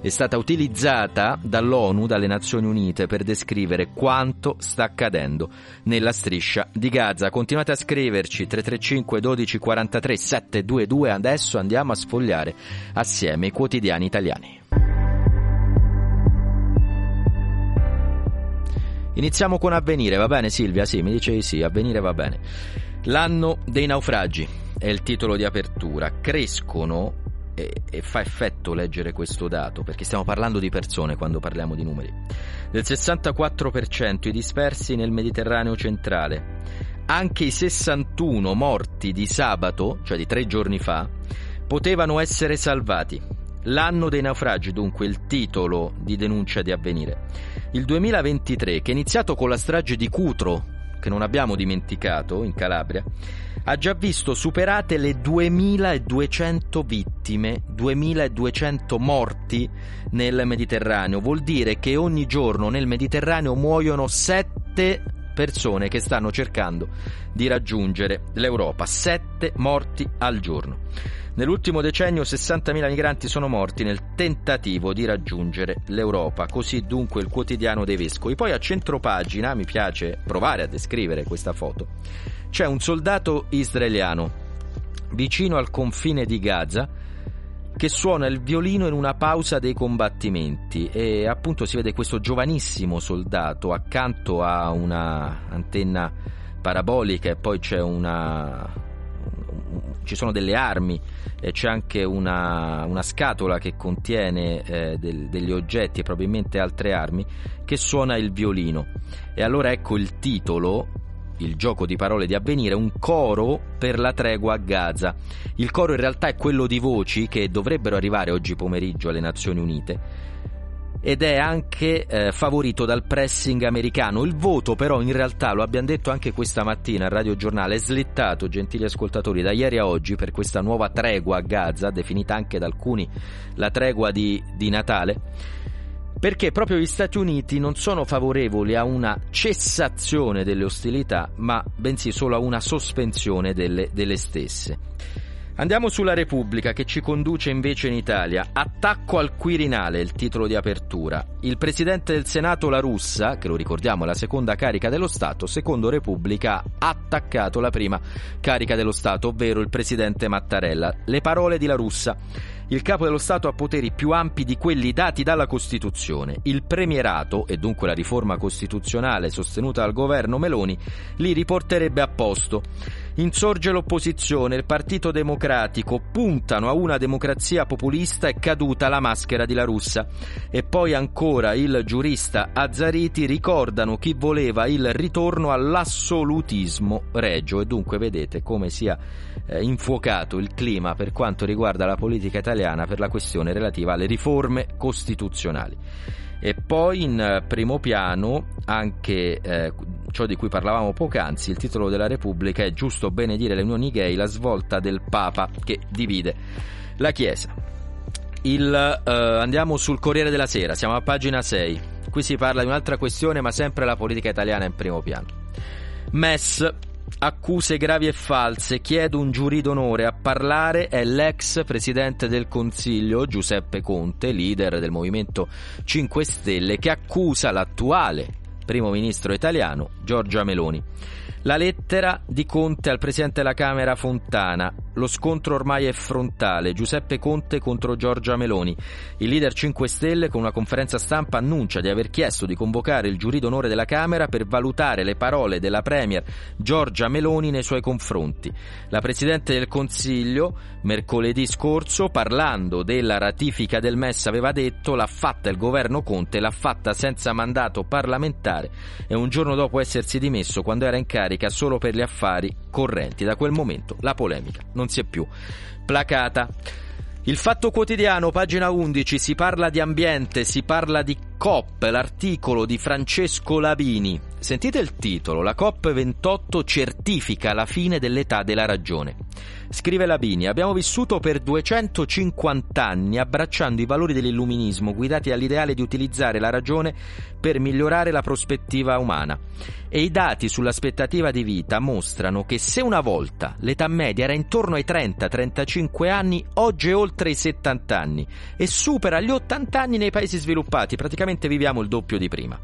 è stata utilizzata dall'ONU, dalle Nazioni Unite, per descrivere quanto sta accadendo nella striscia di Gaza. Continuate a scriverci 335 12 43 722, adesso andiamo a sfogliare assieme i quotidiani italiani. Iniziamo con Avvenire, va bene Silvia? Sì, mi dice di sì, Avvenire va bene. L'anno dei naufragi è il titolo di apertura. Crescono e, e, fa effetto leggere questo dato, perché stiamo parlando di persone quando parliamo di numeri. Del 64% i dispersi nel Mediterraneo centrale. Anche i 61 morti di sabato, cioè di tre giorni fa, potevano essere salvati. L'anno dei naufragi, dunque, il titolo di denuncia di avvenire. Il 2023, che è iniziato con la strage di Cutro, che non abbiamo dimenticato, in Calabria, ha già visto superate le 2200 vittime, 2200 morti nel Mediterraneo. Vuol dire che ogni giorno nel Mediterraneo muoiono 7 persone che stanno cercando di raggiungere l'Europa. 7 morti al giorno. Nell'ultimo decennio 60.000 migranti sono morti nel tentativo di raggiungere l'Europa, così dunque il quotidiano dei vescovi. Poi a centropagina, mi piace provare a descrivere questa foto, c'è un soldato israeliano vicino al confine di Gaza che suona il violino in una pausa dei combattimenti. E appunto si vede questo giovanissimo soldato accanto a una antenna parabolica e poi c'è una ci sono delle armi e c'è anche una, una scatola che contiene eh, del, degli oggetti e probabilmente altre armi che suona il violino. E allora ecco il titolo il gioco di parole di avvenire, un coro per la tregua a Gaza. Il coro in realtà è quello di voci che dovrebbero arrivare oggi pomeriggio alle Nazioni Unite ed è anche eh, favorito dal pressing americano. Il voto però in realtà, lo abbiamo detto anche questa mattina al Radio Giornale, è slittato, gentili ascoltatori, da ieri a oggi per questa nuova tregua a Gaza, definita anche da alcuni la tregua di, di Natale perché proprio gli Stati Uniti non sono favorevoli a una cessazione delle ostilità, ma bensì solo a una sospensione delle, delle stesse. Andiamo sulla Repubblica che ci conduce invece in Italia. Attacco al Quirinale, il titolo di apertura. Il presidente del Senato La Russa, che lo ricordiamo è la seconda carica dello Stato, secondo Repubblica ha attaccato la prima carica dello Stato, ovvero il presidente Mattarella. Le parole di La Russa. Il capo dello Stato ha poteri più ampi di quelli dati dalla Costituzione. Il premierato, e dunque la riforma costituzionale sostenuta dal governo Meloni, li riporterebbe a posto. Insorge l'opposizione, il Partito Democratico, puntano a una democrazia populista e caduta la maschera di La Russa. E poi ancora il giurista Azzariti ricordano chi voleva il ritorno all'assolutismo regio. E dunque vedete come sia eh, infuocato il clima per quanto riguarda la politica italiana per la questione relativa alle riforme costituzionali. E poi in eh, primo piano anche eh, ciò di cui parlavamo poc'anzi, il titolo della Repubblica è giusto benedire le unioni gay, la svolta del Papa che divide la Chiesa. Il, eh, andiamo sul Corriere della Sera, siamo a pagina 6. Qui si parla di un'altra questione, ma sempre la politica italiana in primo piano. MES accuse gravi e false. Chiedo un giurì d'onore a parlare è l'ex presidente del Consiglio Giuseppe Conte, leader del Movimento 5 Stelle, che accusa l'attuale primo ministro italiano Giorgia Meloni. La lettera di Conte al presidente della Camera Fontana. Lo scontro ormai è frontale. Giuseppe Conte contro Giorgia Meloni. Il leader 5 Stelle con una conferenza stampa annuncia di aver chiesto di convocare il giurì d'onore della Camera per valutare le parole della Premier Giorgia Meloni nei suoi confronti. La Presidente del Consiglio mercoledì scorso parlando della ratifica del MES aveva detto l'ha fatta il governo Conte, l'ha fatta senza mandato parlamentare e un giorno dopo essersi dimesso quando era in carica solo per gli affari correnti. Da quel momento la polemica non si è più placata. Il Fatto Quotidiano, pagina 11, si parla di ambiente, si parla di COP, l'articolo di Francesco Labini. Sentite il titolo, la COP28 certifica la fine dell'età della ragione. Scrive Labini, abbiamo vissuto per 250 anni abbracciando i valori dell'illuminismo guidati dall'ideale di utilizzare la ragione per migliorare la prospettiva umana. E i dati sull'aspettativa di vita mostrano che se una volta l'età media era intorno ai 30-35 anni, oggi è oltre i 70 anni e supera gli 80 anni nei paesi sviluppati, praticamente viviamo il doppio di prima.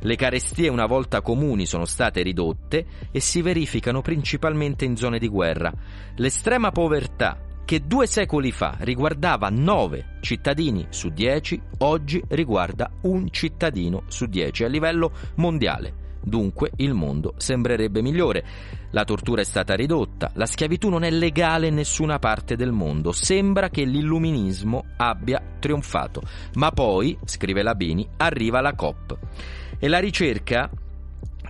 Le carestie una volta comuni sono state ridotte e si verificano principalmente in zone di guerra. L'estrema povertà che due secoli fa riguardava 9 cittadini su 10, oggi riguarda un cittadino su 10 a livello mondiale. Dunque il mondo sembrerebbe migliore. La tortura è stata ridotta, la schiavitù non è legale in nessuna parte del mondo. Sembra che l'illuminismo abbia trionfato. Ma poi, scrive Labini, arriva la COP. E la ricerca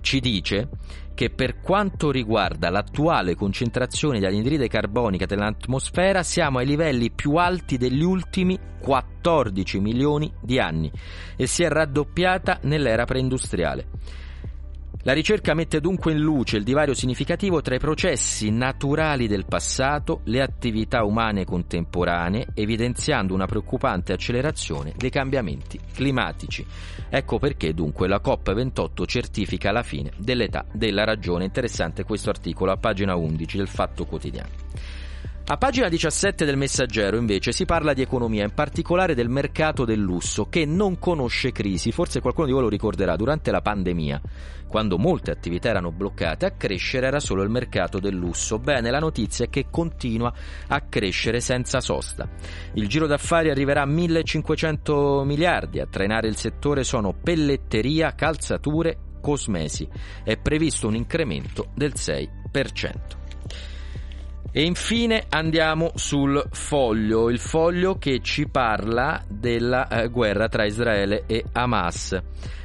ci dice che per quanto riguarda l'attuale concentrazione di anidride carbonica dell'atmosfera siamo ai livelli più alti degli ultimi 14 milioni di anni e si è raddoppiata nell'era preindustriale. La ricerca mette dunque in luce il divario significativo tra i processi naturali del passato, le attività umane contemporanee, evidenziando una preoccupante accelerazione dei cambiamenti climatici. Ecco perché dunque la COP28 certifica la fine dell'età della ragione. Interessante questo articolo a pagina 11 del Fatto Quotidiano. A pagina 17 del Messaggero invece si parla di economia, in particolare del mercato del lusso, che non conosce crisi. Forse qualcuno di voi lo ricorderà, durante la pandemia, quando molte attività erano bloccate, a crescere era solo il mercato del lusso. Bene, la notizia è che continua a crescere senza sosta. Il giro d'affari arriverà a 1500 miliardi, a trainare il settore sono pelletteria, calzature, cosmesi. È previsto un incremento del 6%. E infine andiamo sul foglio, il foglio che ci parla della eh, guerra tra Israele e Hamas.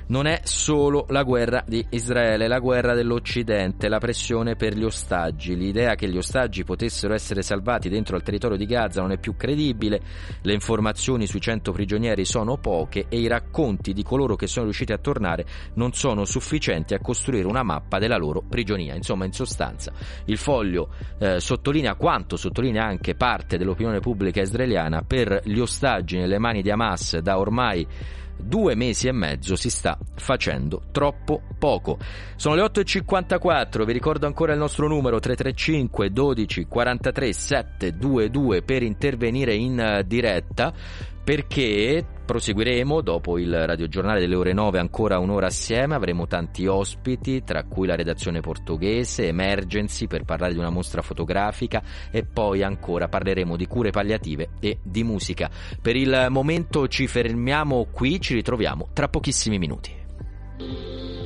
Non è solo la guerra di Israele, è la guerra dell'Occidente, la pressione per gli ostaggi. L'idea che gli ostaggi potessero essere salvati dentro al territorio di Gaza non è più credibile, le informazioni sui 100 prigionieri sono poche e i racconti di coloro che sono riusciti a tornare non sono sufficienti a costruire una mappa della loro prigionia. Insomma, in sostanza, il foglio eh, sottolinea quanto sottolinea anche parte dell'opinione pubblica israeliana per gli ostaggi nelle mani di Hamas da ormai due mesi e mezzo si sta facendo troppo poco. Sono le 8.54, vi ricordo ancora il nostro numero 335 12 43 722 per intervenire in diretta perché proseguiremo dopo il radiogiornale delle ore 9 ancora un'ora assieme, avremo tanti ospiti, tra cui la redazione portoghese, Emergency per parlare di una mostra fotografica e poi ancora parleremo di cure palliative e di musica. Per il momento ci fermiamo qui, ci ritroviamo tra pochissimi minuti.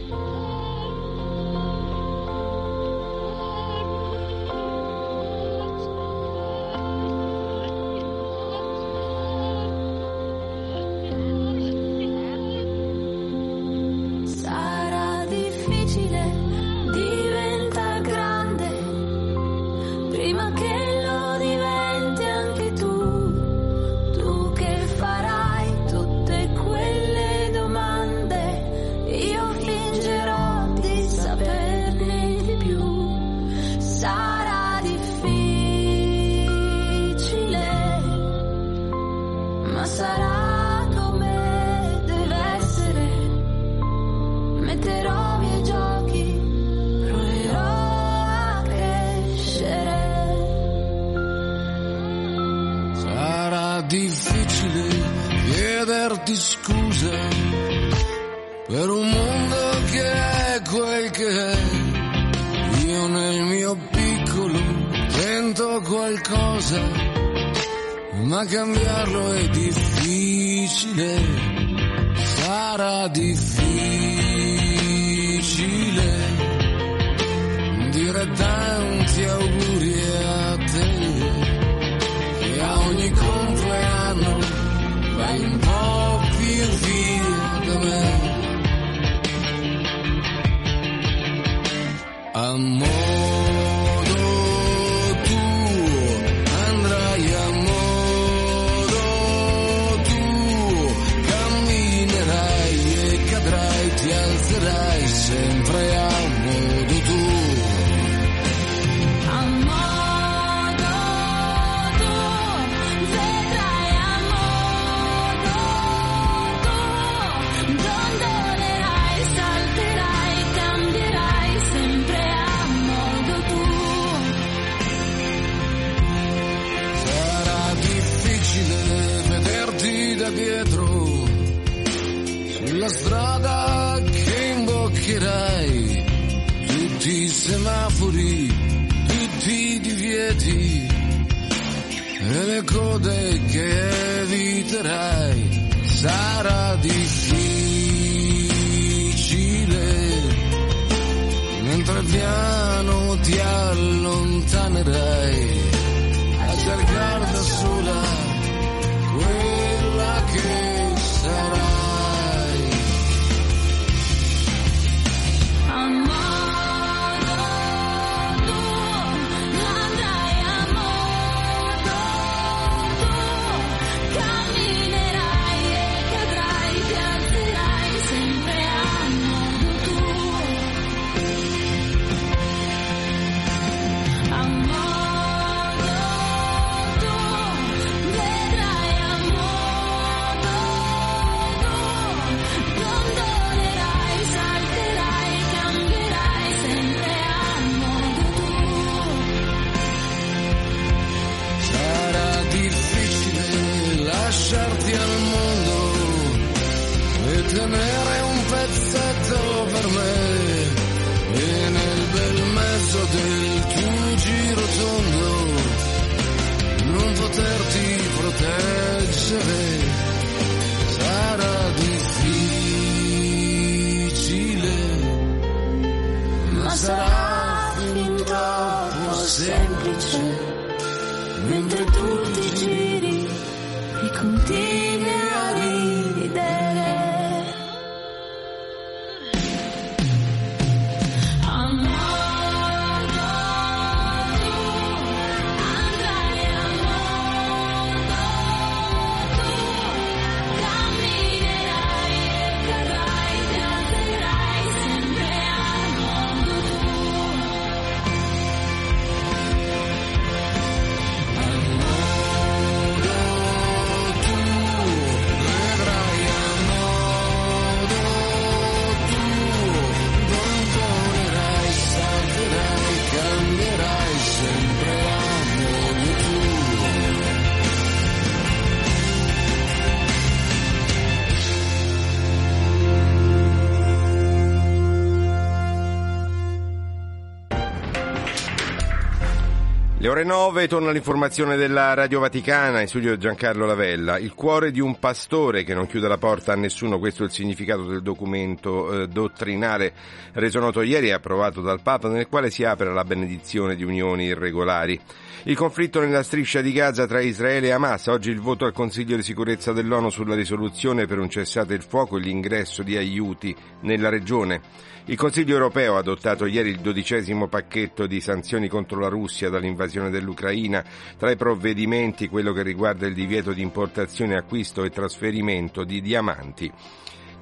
Ore 9 torna l'informazione della Radio Vaticana, in studio Giancarlo Lavella. Il cuore di un pastore che non chiude la porta a nessuno, questo è il significato del documento eh, dottrinale reso noto ieri e approvato dal Papa, nel quale si apre la benedizione di unioni irregolari. Il conflitto nella striscia di Gaza tra Israele e Hamas, oggi il voto al Consiglio di sicurezza dell'ONU sulla risoluzione per un cessate il fuoco e l'ingresso di aiuti nella regione. Il Consiglio europeo ha adottato ieri il dodicesimo pacchetto di sanzioni contro la Russia dall'invasione dell'Ucraina, tra i provvedimenti quello che riguarda il divieto di importazione, acquisto e trasferimento di diamanti.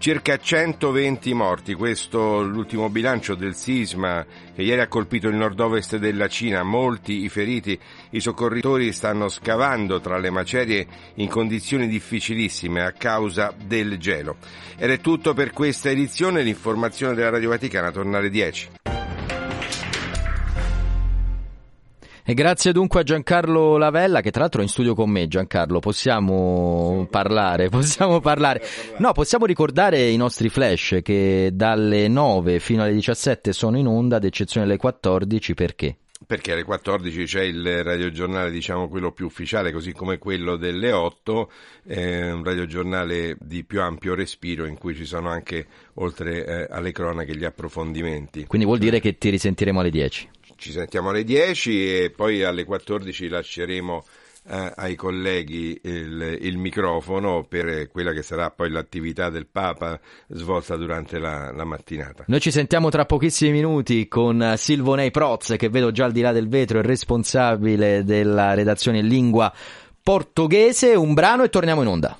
Circa 120 morti, questo l'ultimo bilancio del sisma che ieri ha colpito il nord-ovest della Cina, molti i feriti, i soccorritori stanno scavando tra le macerie in condizioni difficilissime a causa del gelo. Ed è tutto per questa edizione, l'informazione della Radio Vaticana torna alle 10. E grazie dunque a Giancarlo Lavella che tra l'altro è in studio con me. Giancarlo, possiamo parlare? [LAUGHS] Possiamo parlare? No, possiamo ricordare i nostri flash che dalle 9 fino alle 17 sono in onda, ad eccezione delle 14, perché? Perché alle 14 c'è il radiogiornale, diciamo quello più ufficiale, così come quello delle 8, eh, un radiogiornale di più ampio respiro in cui ci sono anche, oltre eh, alle cronache, gli approfondimenti. Quindi vuol dire che ti risentiremo alle 10. Ci sentiamo alle 10 e poi alle 14 lasceremo eh, ai colleghi il, il microfono per quella che sarà poi l'attività del Papa svolta durante la, la mattinata. Noi ci sentiamo tra pochissimi minuti con Silvonei Proz, che vedo già al di là del vetro, è responsabile della redazione in lingua portoghese. Un brano e torniamo in onda.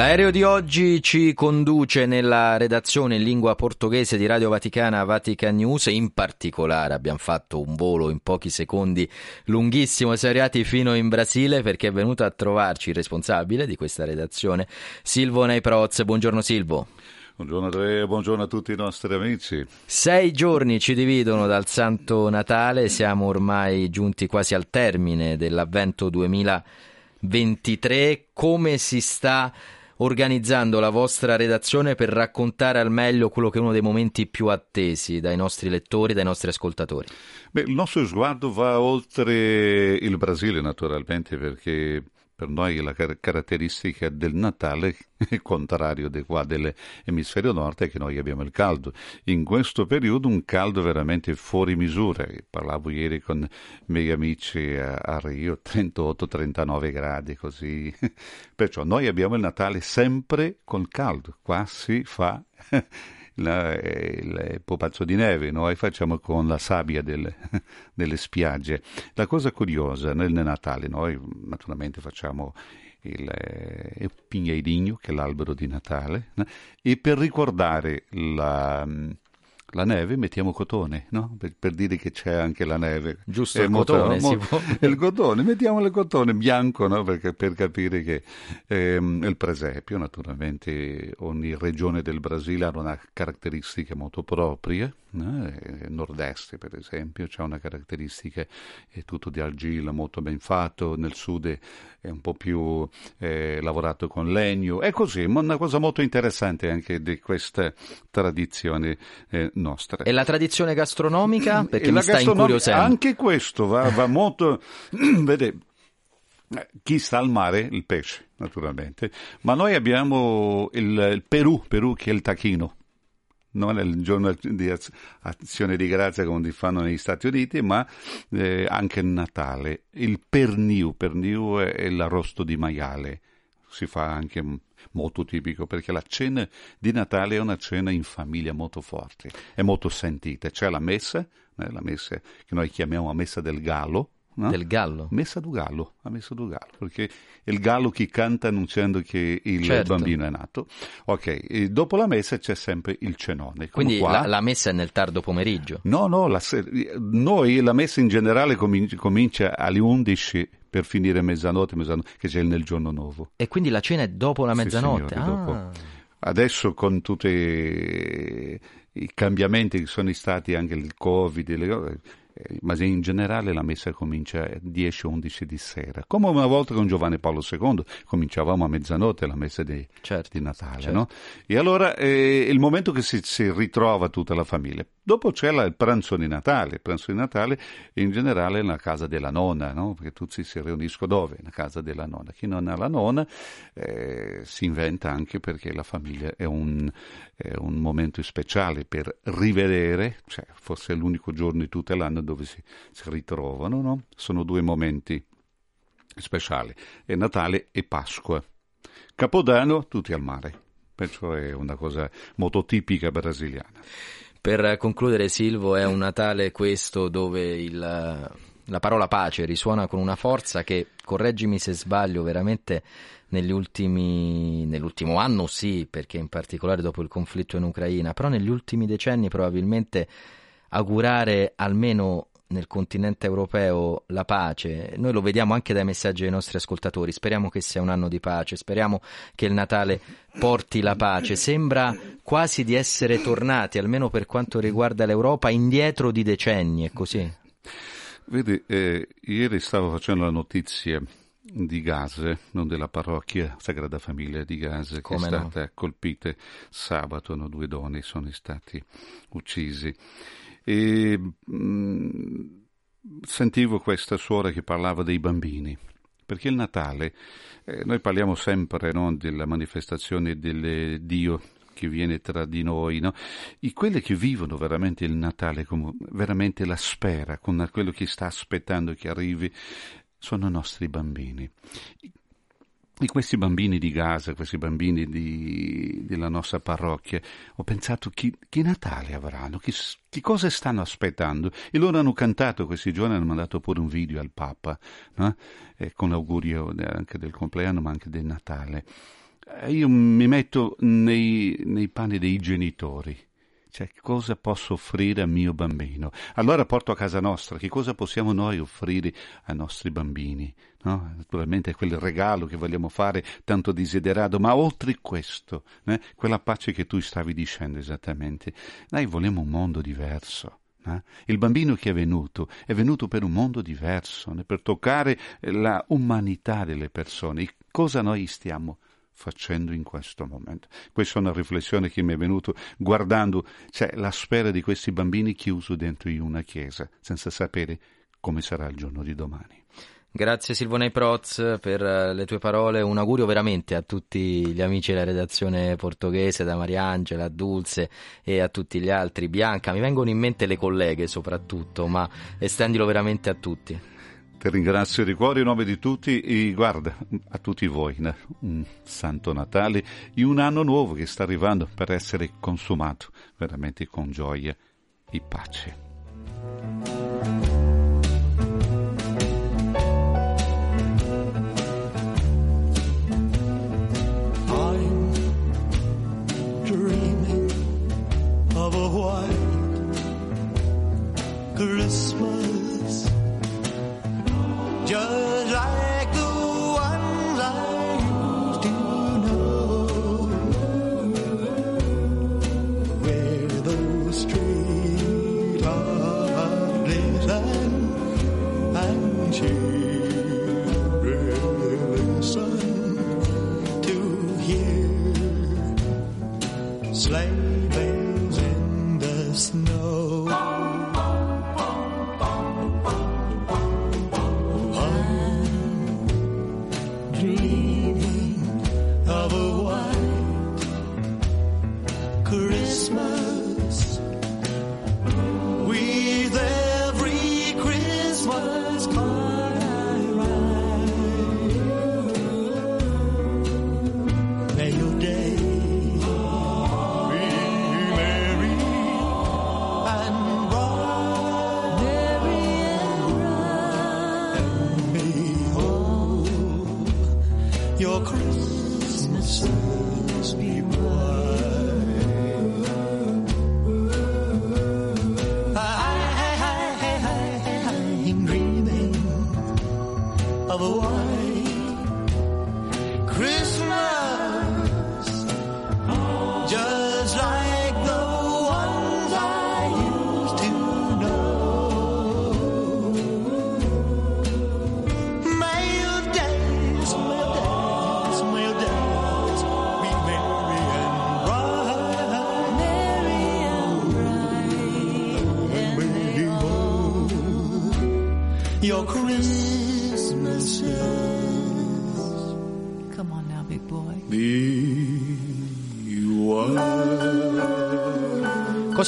L'aereo di oggi ci conduce nella redazione in lingua portoghese di Radio Vaticana Vatican News in particolare abbiamo fatto un volo in pochi secondi lunghissimo, siamo arrivati fino in Brasile perché è venuto a trovarci il responsabile di questa redazione, Silvo Neiproz. Buongiorno Silvo. Buongiorno Andrea, buongiorno a tutti i nostri amici. Sei giorni ci dividono dal Santo Natale, siamo ormai giunti quasi al termine dell'avvento 2023. Come si sta organizzando la vostra redazione per raccontare al meglio quello che è uno dei momenti più attesi dai nostri lettori, dai nostri ascoltatori? Beh, il nostro sguardo va oltre il Brasile naturalmente perché per noi la car- caratteristica del Natale [LAUGHS] il contrario di qua dell'emisfero nord è che noi abbiamo il caldo. In questo periodo un caldo veramente fuori misura. Parlavo ieri con i miei amici a, a Rio, 38-39 gradi così. [LAUGHS] Perciò noi abbiamo il Natale sempre col caldo. Qua si fa [LAUGHS] la- il pupazzo di neve, noi facciamo con la sabbia delle, [LAUGHS] delle spiagge. La cosa curiosa nel Natale, noi naturalmente facciamo il, eh, pinheirino, che è l'albero di Natale, e per ricordare la, la neve mettiamo cotone, no? per, per dire che c'è anche la neve. Giusto, È il cotone, mo- può- il cotone, mettiamo il cotone bianco no? Perché- per capire che ehm, il presepio, naturalmente ogni regione del Brasile ha una caratteristica molto propria, no? Eh, nord-est per esempio c'è una caratteristica, è tutto di argilla, molto ben fatto, nel sud è un po' più eh, lavorato con legno, è così, ma una cosa molto interessante anche di questa tradizione eh, nostra. E la tradizione gastronomica? Perché E mi sta gastronomia- incuriosendo. Anche questo va, va molto. [CLEARS THROAT] Vede, chi sta al mare, il pesce, naturalmente, ma noi abbiamo il, il Perù, Perù che è il tacchino. Non è il giorno di az- azione di grazia come li fanno negli Stati Uniti, ma eh, anche il Natale. Il perniu, perniu è, è l'arrosto di maiale, si fa anche m- molto tipico perché la cena di Natale è una cena in famiglia molto forte, è molto sentita. C'è la messa, eh, la messa che noi chiamiamo la messa del gallo, no? Del gallo? Messa do gallo, la messa do gallo, perché è il gallo che canta annunciando che il Certo. bambino è nato. Ok, e dopo la messa c'è sempre il cenone. Quindi qua. la, la messa è nel tardo pomeriggio. No, no, la se- noi la messa in generale comin- comincia alle 11 per finire mezzanotte, mezzanotte, che c'è nel giorno nuovo. E quindi la cena è dopo la Sì, mezzanotte. signori, dopo. Ah. Adesso con tutti i cambiamenti che sono stati, anche il Covid, le ma in generale la messa comincia a 10-11 di sera, come una volta con Giovanni Paolo II cominciavamo a mezzanotte la messa di, di Natale. certo. no? E allora è il momento che si, si ritrova tutta la famiglia. Dopo c'è la- il pranzo di Natale, il pranzo di Natale in generale nella casa della nonna, no? perché tutti si riuniscono dove? Nella casa della nonna. Chi non ha la nonna eh, si inventa anche perché la famiglia è un, è un momento speciale per rivedere, cioè forse è l'unico giorno di tutto l'anno dove si, si ritrovano, no? sono due momenti speciali, è Natale e Pasqua. Capodanno tutti al mare, perciò è una cosa molto tipica brasiliana. Per concludere, Silvo, è un Natale questo dove il, la parola pace risuona con una forza che, correggimi se sbaglio, veramente negli ultimi, nell'ultimo anno sì, perché in particolare dopo il conflitto in Ucraina, però negli ultimi decenni probabilmente augurare almeno nel continente europeo la pace. Noi lo vediamo anche dai messaggi dei nostri ascoltatori. Speriamo che sia un anno di pace, speriamo che il Natale porti la pace. Sembra quasi di essere tornati, almeno per quanto riguarda l'Europa, indietro di decenni, è così. Vedi, eh, ieri stavo facendo la notizia di Gaza, non della parrocchia Sagrada Famiglia di Gaza, che Come è no? stata colpita sabato, no, due donne sono stati uccisi. E mm, sentivo questa suora che parlava dei bambini, perché il Natale, eh, noi parliamo sempre no, della manifestazione del Dio che viene tra di noi, no? E quelli che vivono veramente il Natale, come veramente la spera, con quello che sta aspettando che arrivi, sono i nostri bambini. E questi bambini di Gaza, questi bambini di- della nostra parrocchia, ho pensato chi, che Natale avranno, che, s- che cosa stanno aspettando. E loro hanno cantato questi giorni, hanno mandato pure un video al Papa, no? Eh, con l'augurio anche del compleanno, ma anche del Natale. Eh, Io mi metto nei, nei panni dei genitori. Cioè, cosa posso offrire al mio bambino? Allora porto a casa nostra, che cosa possiamo noi offrire ai nostri bambini? No? Naturalmente è quel regalo che vogliamo fare, tanto desiderato, ma oltre questo, eh, quella pace che tu stavi dicendo esattamente, noi vogliamo un mondo diverso. eh? Il bambino che è venuto è venuto per un mondo diverso, né? per toccare la umanità delle persone. Cosa noi stiamo facendo in questo momento. Questa è una riflessione che mi è venuta guardando cioè, la spera di questi bambini chiusi dentro in una chiesa, senza sapere come sarà il giorno di domani. Grazie Silvone Proz per eh, le tue parole, un augurio veramente a tutti gli amici della redazione portoghese, da Mariangela a Dulce e a tutti gli altri. Bianca, mi vengono in mente le colleghe soprattutto, ma estendilo veramente a tutti. Ti ringrazio di cuore in nome di tutti e guarda a tutti voi né? un santo Natale e un anno nuovo che sta arrivando per essere consumato veramente con gioia e pace. caress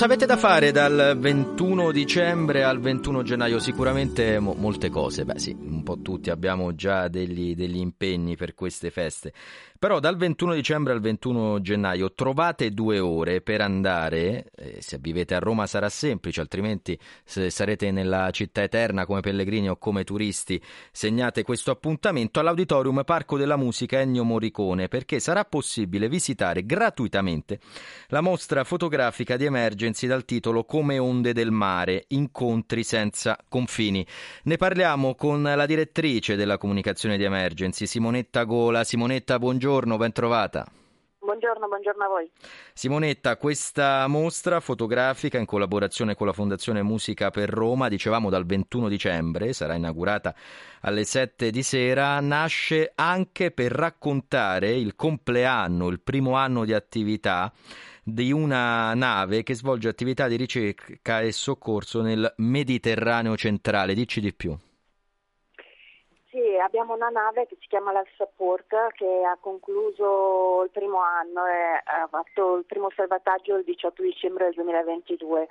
Cosa avete da fare dal 21 dicembre al 21 gennaio? Sicuramente mo- molte cose, beh sì, tutti abbiamo già degli, degli impegni per queste feste, però dal 21 dicembre al 21 gennaio trovate due ore per andare, eh, se vivete a Roma sarà semplice, altrimenti se sarete nella città eterna come pellegrini o come turisti, segnate questo appuntamento all'Auditorium Parco della Musica Ennio Morricone perché sarà possibile visitare gratuitamente la mostra fotografica di Emergency dal titolo Come onde del mare, incontri senza confini. Ne parliamo con la direttrice della comunicazione di Emergency, Simonetta Gola. Simonetta, buongiorno, ben trovata. Buongiorno, buongiorno a voi. Simonetta, questa mostra fotografica in collaborazione con la Fondazione Musica per Roma, dicevamo dal 21 dicembre, sarà inaugurata alle 7 di sera, nasce anche per raccontare il compleanno, il primo anno di attività di una nave che svolge attività di ricerca e soccorso nel Mediterraneo centrale. Dici di più. Sì, abbiamo una nave che si chiama Life Support che ha concluso il primo anno e ha fatto il primo salvataggio il 18 dicembre del 2022.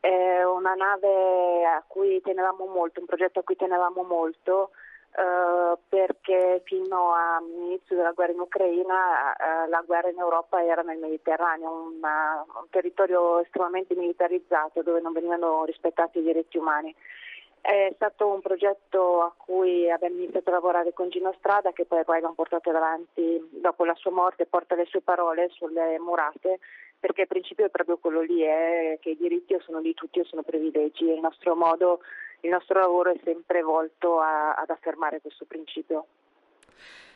È una nave a cui tenevamo molto, un progetto a cui tenevamo molto eh, perché fino all'inizio della guerra in Ucraina eh, la guerra in Europa era nel Mediterraneo, una- un territorio estremamente militarizzato dove non venivano rispettati i diritti umani. È stato un progetto a cui abbiamo iniziato a lavorare con Gino Strada che poi, poi abbiamo portato avanti dopo la sua morte, porta le sue parole sulle murate perché il principio è proprio quello lì, è che i diritti sono di tutti o sono privilegi il nostro modo, il nostro lavoro è sempre volto a- ad affermare questo principio.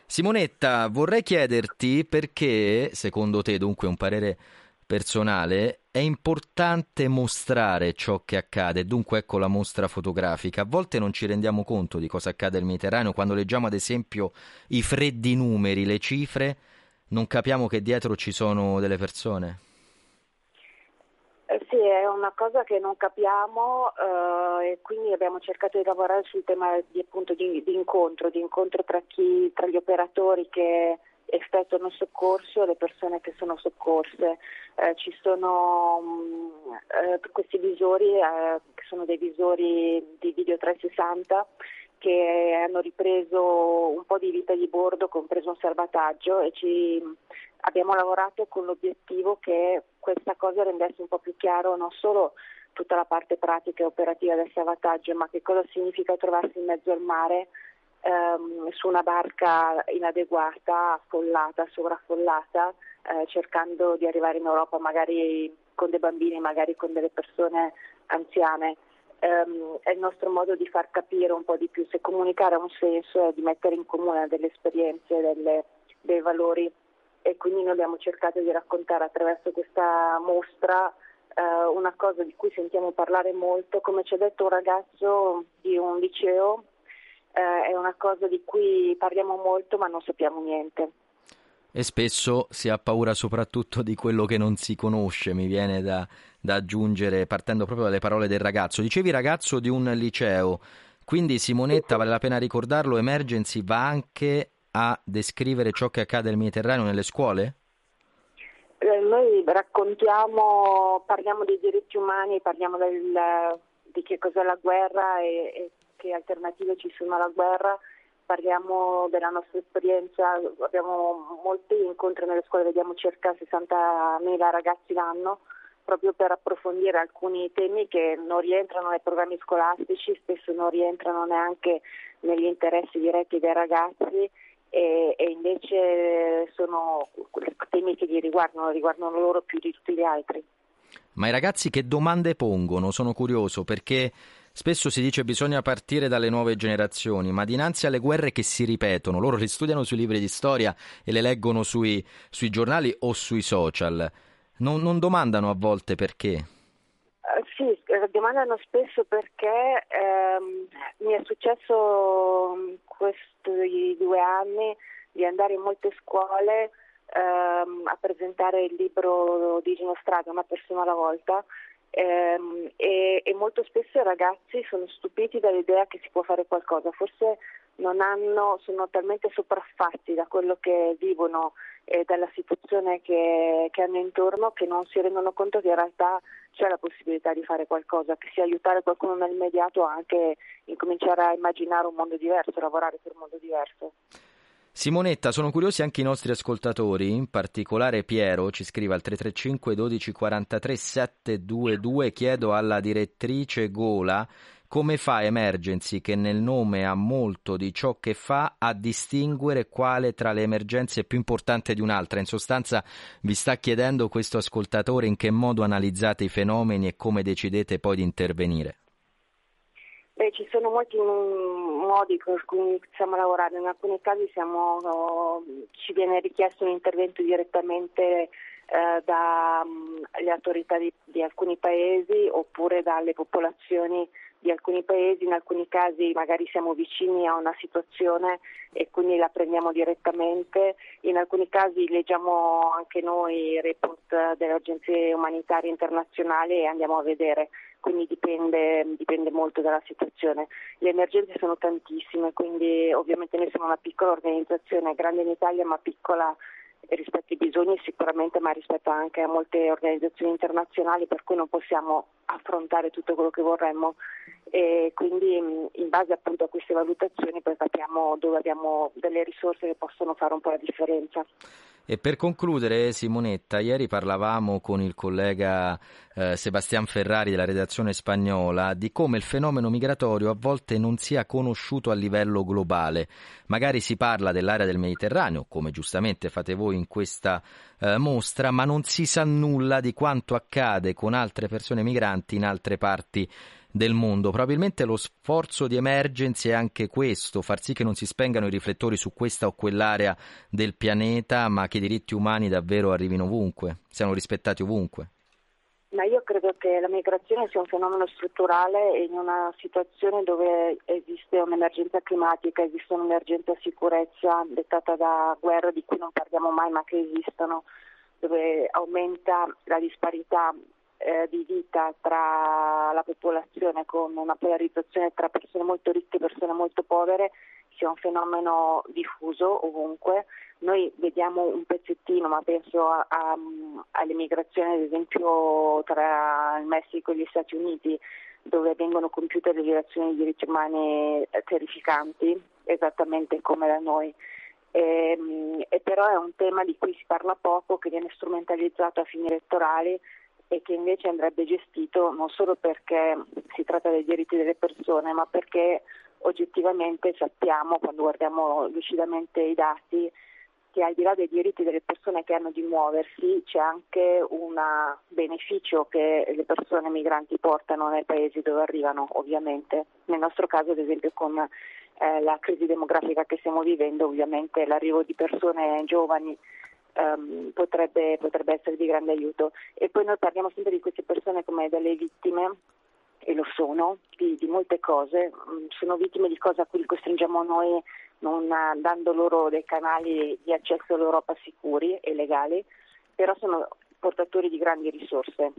Simonetta, vorrei chiederti perché, secondo te, dunque un parere personale, è importante mostrare ciò che accade, dunque ecco la mostra fotografica. A volte non ci rendiamo conto di cosa accade nel Mediterraneo, quando leggiamo ad esempio i freddi numeri, le cifre, non capiamo che dietro ci sono delle persone. Eh sì, è una cosa che non capiamo eh, e quindi abbiamo cercato di lavorare sul tema di, appunto, di, di incontro, di incontro tra, chi, tra gli operatori che effettuano soccorso le persone che sono soccorse. Eh, ci sono mh, eh, questi visori eh, che sono dei visori di video 360 che hanno ripreso un po' di vita di bordo, compreso un salvataggio e ci abbiamo lavorato con l'obiettivo che questa cosa rendesse un po' più chiaro non solo tutta la parte pratica e operativa del salvataggio, ma che cosa significa trovarsi in mezzo al mare ehm, su una barca inadeguata, affollata, sovraffollata, eh, cercando di arrivare in Europa magari con dei bambini, magari con delle persone anziane. Ehm, è il nostro modo di far capire un po' di più se comunicare ha un senso è di mettere in comune delle esperienze, delle- dei valori e quindi noi abbiamo cercato di raccontare attraverso questa mostra eh, una cosa di cui sentiamo parlare molto, come ci ha detto un ragazzo di un liceo, eh, è una cosa di cui parliamo molto ma non sappiamo niente. E spesso si ha paura soprattutto di quello che non si conosce, mi viene da, da aggiungere, partendo proprio dalle parole del ragazzo. Dicevi ragazzo di un liceo, quindi Simonetta, vale la pena ricordarlo, Emergency va anche a descrivere ciò che accade nel Mediterraneo nelle scuole? Eh, Noi raccontiamo, parliamo dei diritti umani, parliamo del- di che cos'è la guerra e, e che alternative ci sono alla guerra, parliamo della nostra esperienza, abbiamo molti incontri nelle scuole, vediamo circa 60.000 ragazzi l'anno, proprio per approfondire alcuni temi che non rientrano nei programmi scolastici, spesso non rientrano neanche negli interessi diretti dei ragazzi e, e invece sono temi che li riguardano, riguardano loro più di tutti gli altri. Ma i ragazzi che domande pongono? Sono curioso perché spesso si dice bisogna partire dalle nuove generazioni, ma dinanzi alle guerre che si ripetono, loro le studiano sui libri di storia e le leggono sui, sui giornali o sui social. Non, non domandano a volte perché. Eh, sì, eh, domandano spesso perché ehm, mi è successo questi due anni di andare in molte scuole ehm, a presentare il libro di Gino Strada, una persona alla volta, ehm, e, e molto spesso i ragazzi sono stupiti dall'idea che si può fare qualcosa, forse non hanno, sono talmente sopraffatti da quello che vivono e dalla situazione che, che hanno intorno che non si rendono conto che in realtà c'è la possibilità di fare qualcosa, che sia aiutare qualcuno nell'immediato o anche incominciare a immaginare un mondo diverso, lavorare per un mondo diverso. Simonetta, sono curiosi anche i nostri ascoltatori, in particolare Piero ci scrive al 335 12 43 722, chiedo alla direttrice Gola come fa Emergency, che nel nome ha molto di ciò che fa, a distinguere quale tra le emergenze è più importante di un'altra? In sostanza vi sta chiedendo questo ascoltatore in che modo analizzate i fenomeni e come decidete poi di intervenire. Beh, ci sono molti modi con cui a lavorare, in alcuni casi siamo, ci viene richiesto un intervento direttamente eh, dalle autorità di, di alcuni paesi oppure dalle popolazioni di alcuni paesi, in alcuni casi magari siamo vicini a una situazione e quindi la prendiamo direttamente, in alcuni casi leggiamo anche noi i report delle agenzie umanitarie internazionali e andiamo a vedere, quindi dipende, dipende molto dalla situazione. Le emergenze sono tantissime, quindi ovviamente noi siamo una piccola organizzazione, grande in Italia ma piccola rispetto ai bisogni sicuramente, ma rispetto anche a molte organizzazioni internazionali per cui non possiamo affrontare tutto quello che vorremmo e quindi mh, in base appunto a queste valutazioni poi capiamo dove abbiamo delle risorse che possono fare un po' la differenza. E per concludere, Simonetta, ieri parlavamo con il collega eh, Sebastian Ferrari della redazione spagnola di come il fenomeno migratorio a volte non sia conosciuto a livello globale. Magari si parla dell'area del Mediterraneo, come giustamente fate voi in questa eh, mostra, ma non si sa nulla di quanto accade con altre persone migranti in altre parti del mondo. Probabilmente lo sforzo di emergency è anche questo, far sì che non si spengano i riflettori su questa o quell'area del pianeta, ma che i diritti umani davvero arrivino ovunque, siano rispettati ovunque. Ma io credo che la migrazione sia un fenomeno strutturale in una situazione dove esiste un'emergenza climatica, esiste un'emergenza sicurezza dettata da guerre di cui non parliamo mai ma che esistono, dove aumenta la disparità eh, di vita tra la popolazione con una polarizzazione tra persone molto ricche e persone molto povere sia un fenomeno diffuso ovunque. Noi vediamo un pezzettino, ma penso a, a, alle migrazioni ad esempio tra il Messico e gli Stati Uniti dove vengono compiute le violazioni dei diritti umani terrificanti, esattamente come da noi. E, e però è un tema di cui si parla poco, che viene strumentalizzato a fini elettorali e che invece andrebbe gestito non solo perché si tratta dei diritti delle persone, ma perché oggettivamente sappiamo, quando guardiamo lucidamente i dati, che al di là dei diritti delle persone che hanno di muoversi c'è anche un beneficio che le persone migranti portano nei paesi dove arrivano, ovviamente. Nel nostro caso, ad esempio, con eh, la crisi demografica che stiamo vivendo, ovviamente l'arrivo di persone giovani Um, potrebbe, potrebbe, essere di grande aiuto. E poi noi parliamo sempre di queste persone come delle vittime, e lo sono, di, di molte cose, um, sono vittime di cose a cui li costringiamo noi non dando loro dei canali di accesso all'Europa sicuri e legali, però sono portatori di grandi risorse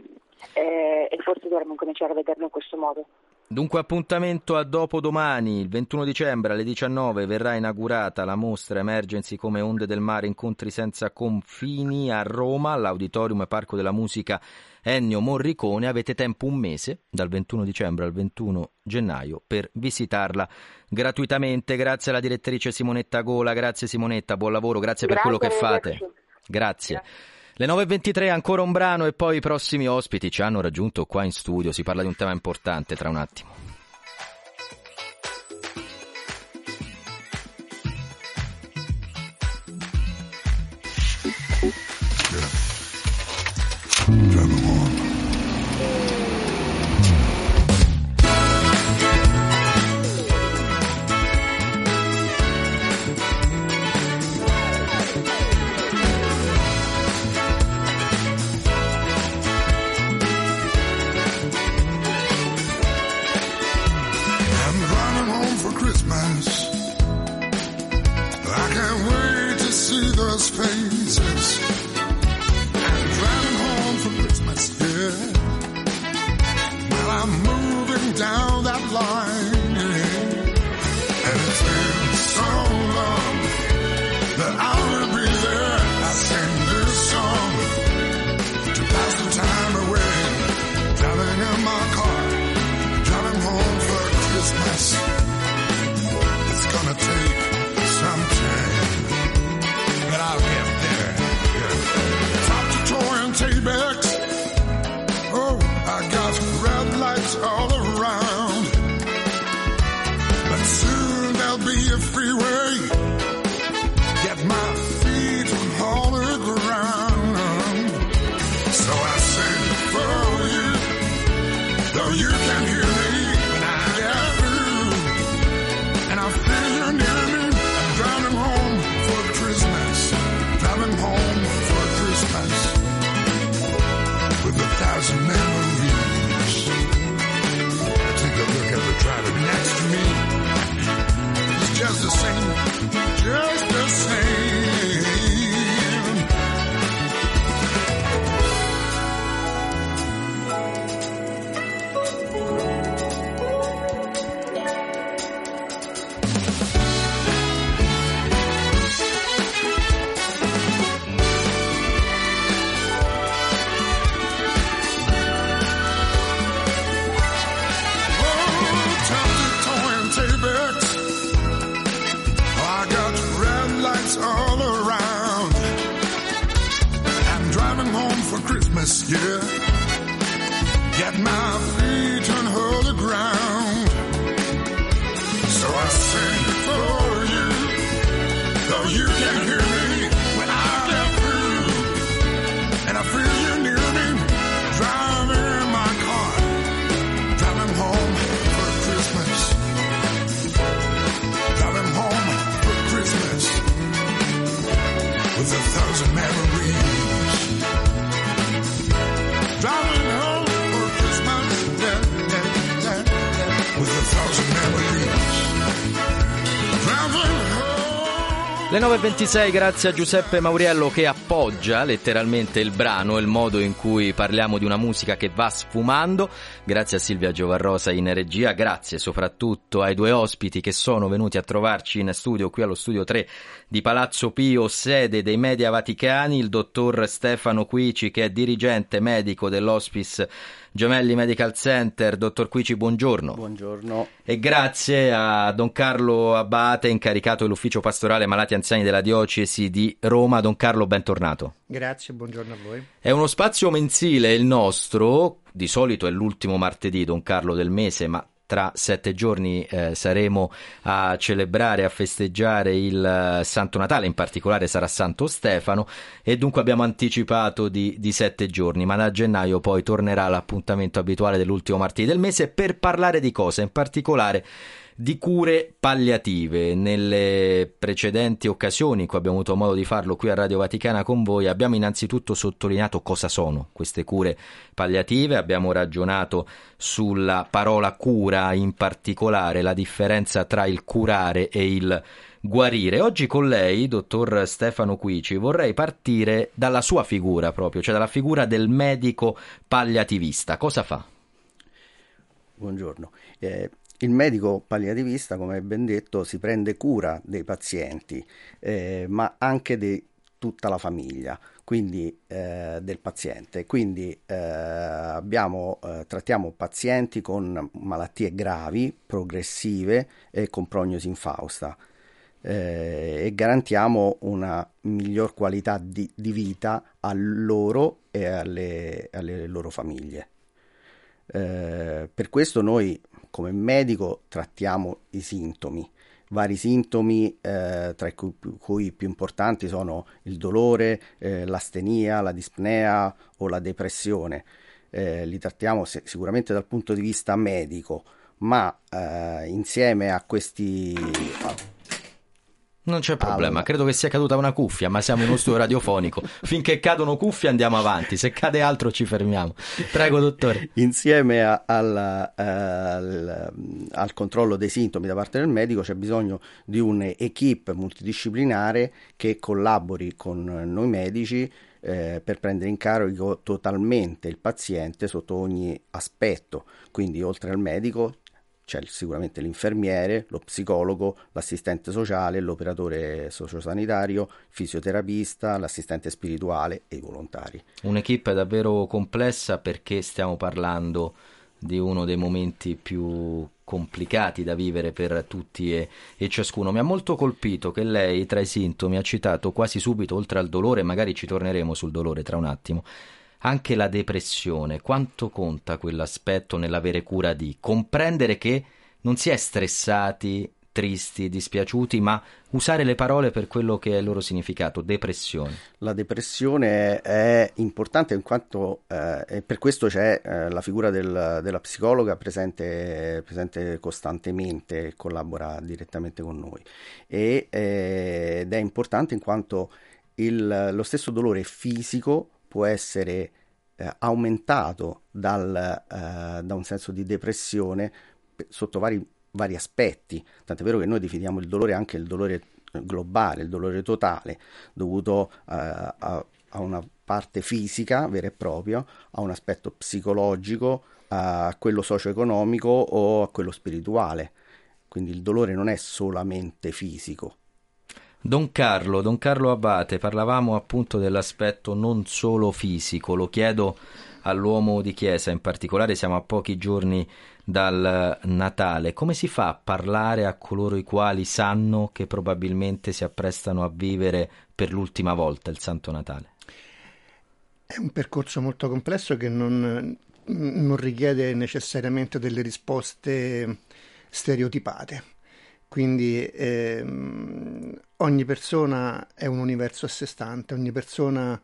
eh, e forse dovremmo cominciare a vederlo in questo modo. Dunque appuntamento a dopodomani, il 21 dicembre alle 19 verrà inaugurata la mostra Emergency come onde del mare incontri senza confini a Roma, all'Auditorium e Parco della Musica Ennio Morricone. Avete tempo un mese, dal 21 dicembre al 21 gennaio, per visitarla gratuitamente. Grazie alla direttrice Simonetta Gola, grazie Simonetta, buon lavoro, grazie, per quello che fate. Grazie. grazie. Le 9.23 ancora un brano e poi i prossimi ospiti ci hanno raggiunto qua in studio, si parla di un tema importante tra un attimo. 19.26, grazie a Giuseppe Mauriello che appoggia letteralmente il brano il modo in cui parliamo di una musica che va sfumando. Grazie a Silvia Giovarrosa in regia, grazie soprattutto ai due ospiti che sono venuti a trovarci in studio qui allo studio 3 di Palazzo Pio, sede dei Media Vaticani, il dottor Stefano Quici che è dirigente medico dell'Hospice Gemelli Medical Center. Dottor Quici, buongiorno. Buongiorno. E grazie a Don Carlo Abate, incaricato dell'ufficio pastorale malati anziani della diocesi di Roma. Don Carlo, bentornato. Grazie, buongiorno a voi. È uno spazio mensile il nostro, di solito è l'ultimo martedì, Don Carlo, del mese, ma tra sette giorni eh, saremo a celebrare, a festeggiare il eh, Santo Natale, in particolare sarà Santo Stefano e dunque abbiamo anticipato di, di sette giorni, ma da gennaio poi tornerà l'appuntamento abituale dell'ultimo martedì del mese per parlare di cosa, in particolare di cure palliative. Nelle precedenti occasioni in cui abbiamo avuto modo di farlo qui a Radio Vaticana con voi, abbiamo innanzitutto sottolineato cosa sono queste cure palliative, abbiamo ragionato sulla parola cura, in particolare la differenza tra il curare e il guarire. Oggi con lei, dottor Stefano Quici, vorrei partire dalla sua figura proprio, cioè dalla figura del medico palliativista. Cosa fa? Buongiorno. Eh, il medico palliativista, come ben detto, si prende cura dei pazienti, eh, ma anche di tutta la famiglia, quindi eh, del paziente. Quindi eh, abbiamo, eh, trattiamo pazienti con malattie gravi, progressive e con prognosi infausta. eh, e garantiamo una miglior qualità di, di vita a loro e alle, alle loro famiglie. Eh, per questo noi come medico trattiamo i sintomi, vari sintomi eh, tra cui, cui i più importanti sono il dolore, eh, l'astenia, la dispnea o la depressione. Eh, li trattiamo se- sicuramente dal punto di vista medico, ma eh, insieme a questi... a- Non c'è problema, Allora. credo che sia caduta una cuffia, ma siamo in uno studio radiofonico. [LAUGHS] Finché cadono cuffie andiamo avanti, se cade altro ci fermiamo. Prego, dottore. Insieme a- al, al- al controllo dei sintomi da parte del medico c'è bisogno di un'equipe multidisciplinare che collabori con noi medici eh, per prendere in carico totalmente il paziente sotto ogni aspetto. Quindi oltre al medico c'è sicuramente l'infermiere, lo psicologo, l'assistente sociale, l'operatore sociosanitario, il fisioterapista, l'assistente spirituale e i volontari. Un'equipe davvero complessa perché stiamo parlando di uno dei momenti più complicati da vivere per tutti e, e ciascuno. Mi ha molto colpito che lei tra i sintomi ha citato quasi subito, oltre al dolore, magari ci torneremo sul dolore tra un attimo, anche la depressione. Quanto conta quell'aspetto nell'avere cura di comprendere che non si è stressati, tristi, dispiaciuti, ma usare le parole per quello che è il loro significato, depressione. La depressione è importante in quanto eh, per questo c'è eh, la figura del- della psicologa presente, presente costantemente collabora direttamente con noi e, eh, ed è importante in quanto il- lo stesso dolore fisico può essere eh, aumentato dal, eh, da un senso di depressione sotto vari, vari aspetti, tant'è vero che noi definiamo il dolore anche il dolore globale, il dolore totale, dovuto eh, a, a una parte fisica vera e propria, a un aspetto psicologico, a quello socio-economico o a quello spirituale. Quindi il dolore non è solamente fisico. Don Carlo, Don Carlo Abate, parlavamo appunto dell'aspetto non solo fisico, lo chiedo all'uomo di chiesa, in particolare siamo a pochi giorni dal Natale, come si fa a parlare a coloro i quali sanno che probabilmente si apprestano a vivere per l'ultima volta il Santo Natale? È un percorso molto complesso che non, non richiede necessariamente delle risposte stereotipate. Quindi ehm, ogni persona è un universo a sé stante, ogni persona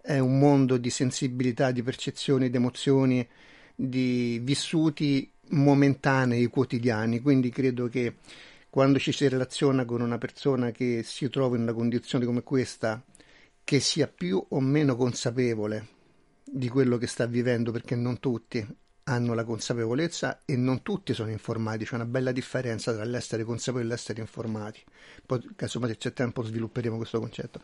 è un mondo di sensibilità, di percezioni, di emozioni, di vissuti momentanei, quotidiani. Quindi credo che quando ci si relaziona con una persona che si trova in una condizione come questa, che sia più o meno consapevole di quello che sta vivendo, perché non tutti hanno la consapevolezza e non tutti sono informati, c'è una bella differenza tra l'essere consapevoli e l'essere informati. Poi, casomai se c'è tempo svilupperemo questo concetto.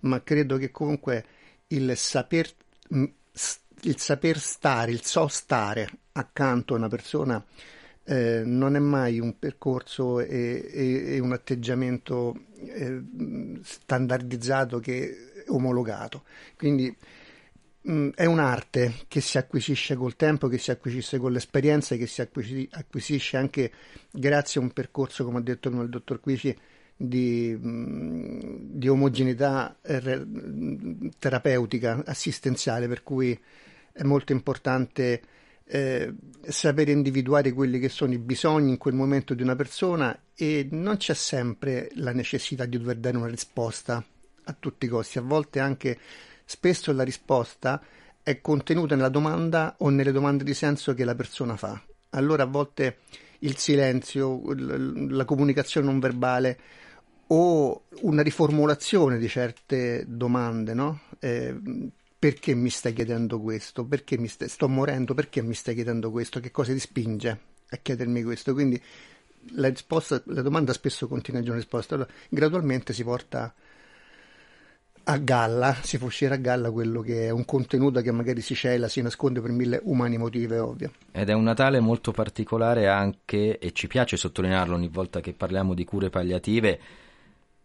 Ma credo che comunque il saper, il saper stare, il so stare accanto a una persona eh, non è mai un percorso e, e- e un atteggiamento eh, standardizzato che omologato. Quindi è un'arte che si acquisisce col tempo, che si acquisisce con l'esperienza che si acquisi- acquisisce anche grazie a un percorso, come ha detto il dottor Quici, di, mh, di omogeneità eh, mh, terapeutica, assistenziale, per cui è molto importante eh, sapere individuare quelli che sono i bisogni in quel momento di una persona e non c'è sempre la necessità di dover dare una risposta a tutti i costi, a volte anche spesso la risposta è contenuta nella domanda o nelle domande di senso che la persona fa. Allora a volte il silenzio, la comunicazione non verbale o una riformulazione di certe domande, no? Eh, perché mi stai chiedendo questo? Perché mi stai- sto morendo? Perché mi stai chiedendo questo? Che cosa ti spinge a chiedermi questo? Quindi la risposta, la domanda spesso contiene già una risposta. Allora, gradualmente si porta a galla, si fa uscire a galla quello che è un contenuto che magari si cela, si nasconde per mille umani motivi, ovvio. Ed è un Natale molto particolare anche, e ci piace sottolinearlo ogni volta che parliamo di cure palliative,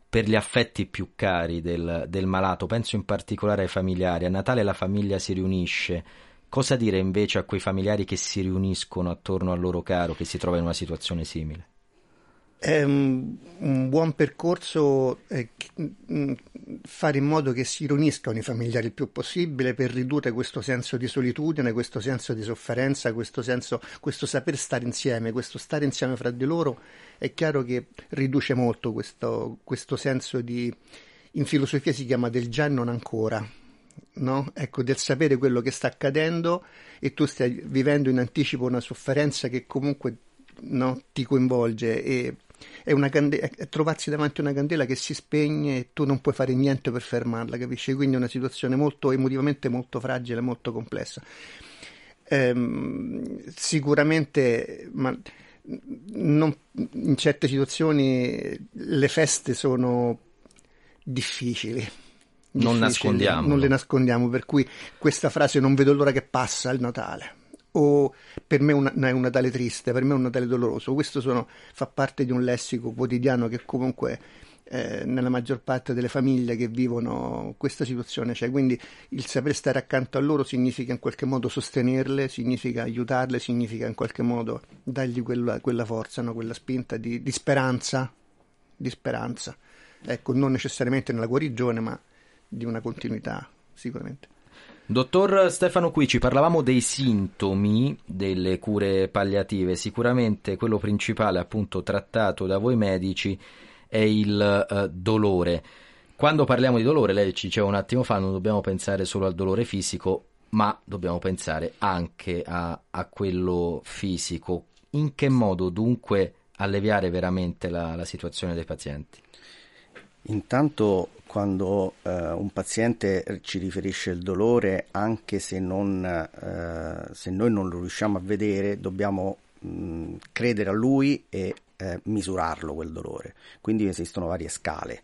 per gli affetti più cari del, del malato. Penso in particolare ai familiari. A Natale la famiglia si riunisce. Cosa dire invece a quei familiari che si riuniscono attorno al loro caro che si trova in una situazione simile? È un, un buon percorso eh, mh, fare in modo che si riuniscano i familiari il più possibile per ridurre questo senso di solitudine, questo senso di sofferenza, questo senso, questo saper stare insieme, questo stare insieme fra di loro. È chiaro che riduce molto questo, questo senso di, in filosofia si chiama del già non ancora. No? Ecco, del sapere quello che sta accadendo e tu stai vivendo in anticipo una sofferenza che comunque no, ti coinvolge e è, una cande- è trovarsi davanti a una candela che si spegne e tu non puoi fare niente per fermarla, capisci? Quindi è una situazione molto emotivamente molto fragile, molto complessa. Ehm, sicuramente, ma non- in certe situazioni le feste sono difficili. Non. Non le nascondiamo, per cui questa frase non vedo l'ora che passa il Natale. O per me è un, è un Natale triste, per me è un Natale doloroso. Questo sono- fa parte di un lessico quotidiano che comunque eh, nella maggior parte delle famiglie che vivono questa situazione c'è. Quindi il saper stare accanto a loro significa in qualche modo sostenerle, significa aiutarle, significa in qualche modo dargli quella, quella forza, no? quella spinta di, di speranza, di speranza. Ecco, non necessariamente nella guarigione, ma di una continuità, sicuramente. Dottor Stefano Qui, ci parlavamo dei sintomi delle cure palliative. Sicuramente quello principale, appunto, trattato da voi medici è il eh, dolore. Quando parliamo di dolore, lei ci diceva un attimo fa, non dobbiamo pensare solo al dolore fisico, ma dobbiamo pensare anche a, a quello fisico. In che modo dunque alleviare veramente la, la situazione dei pazienti? Intanto quando eh, un paziente ci riferisce il dolore, anche se, non, eh, se noi non lo riusciamo a vedere, dobbiamo mh, credere a lui e eh, misurarlo quel dolore. Quindi esistono varie scale.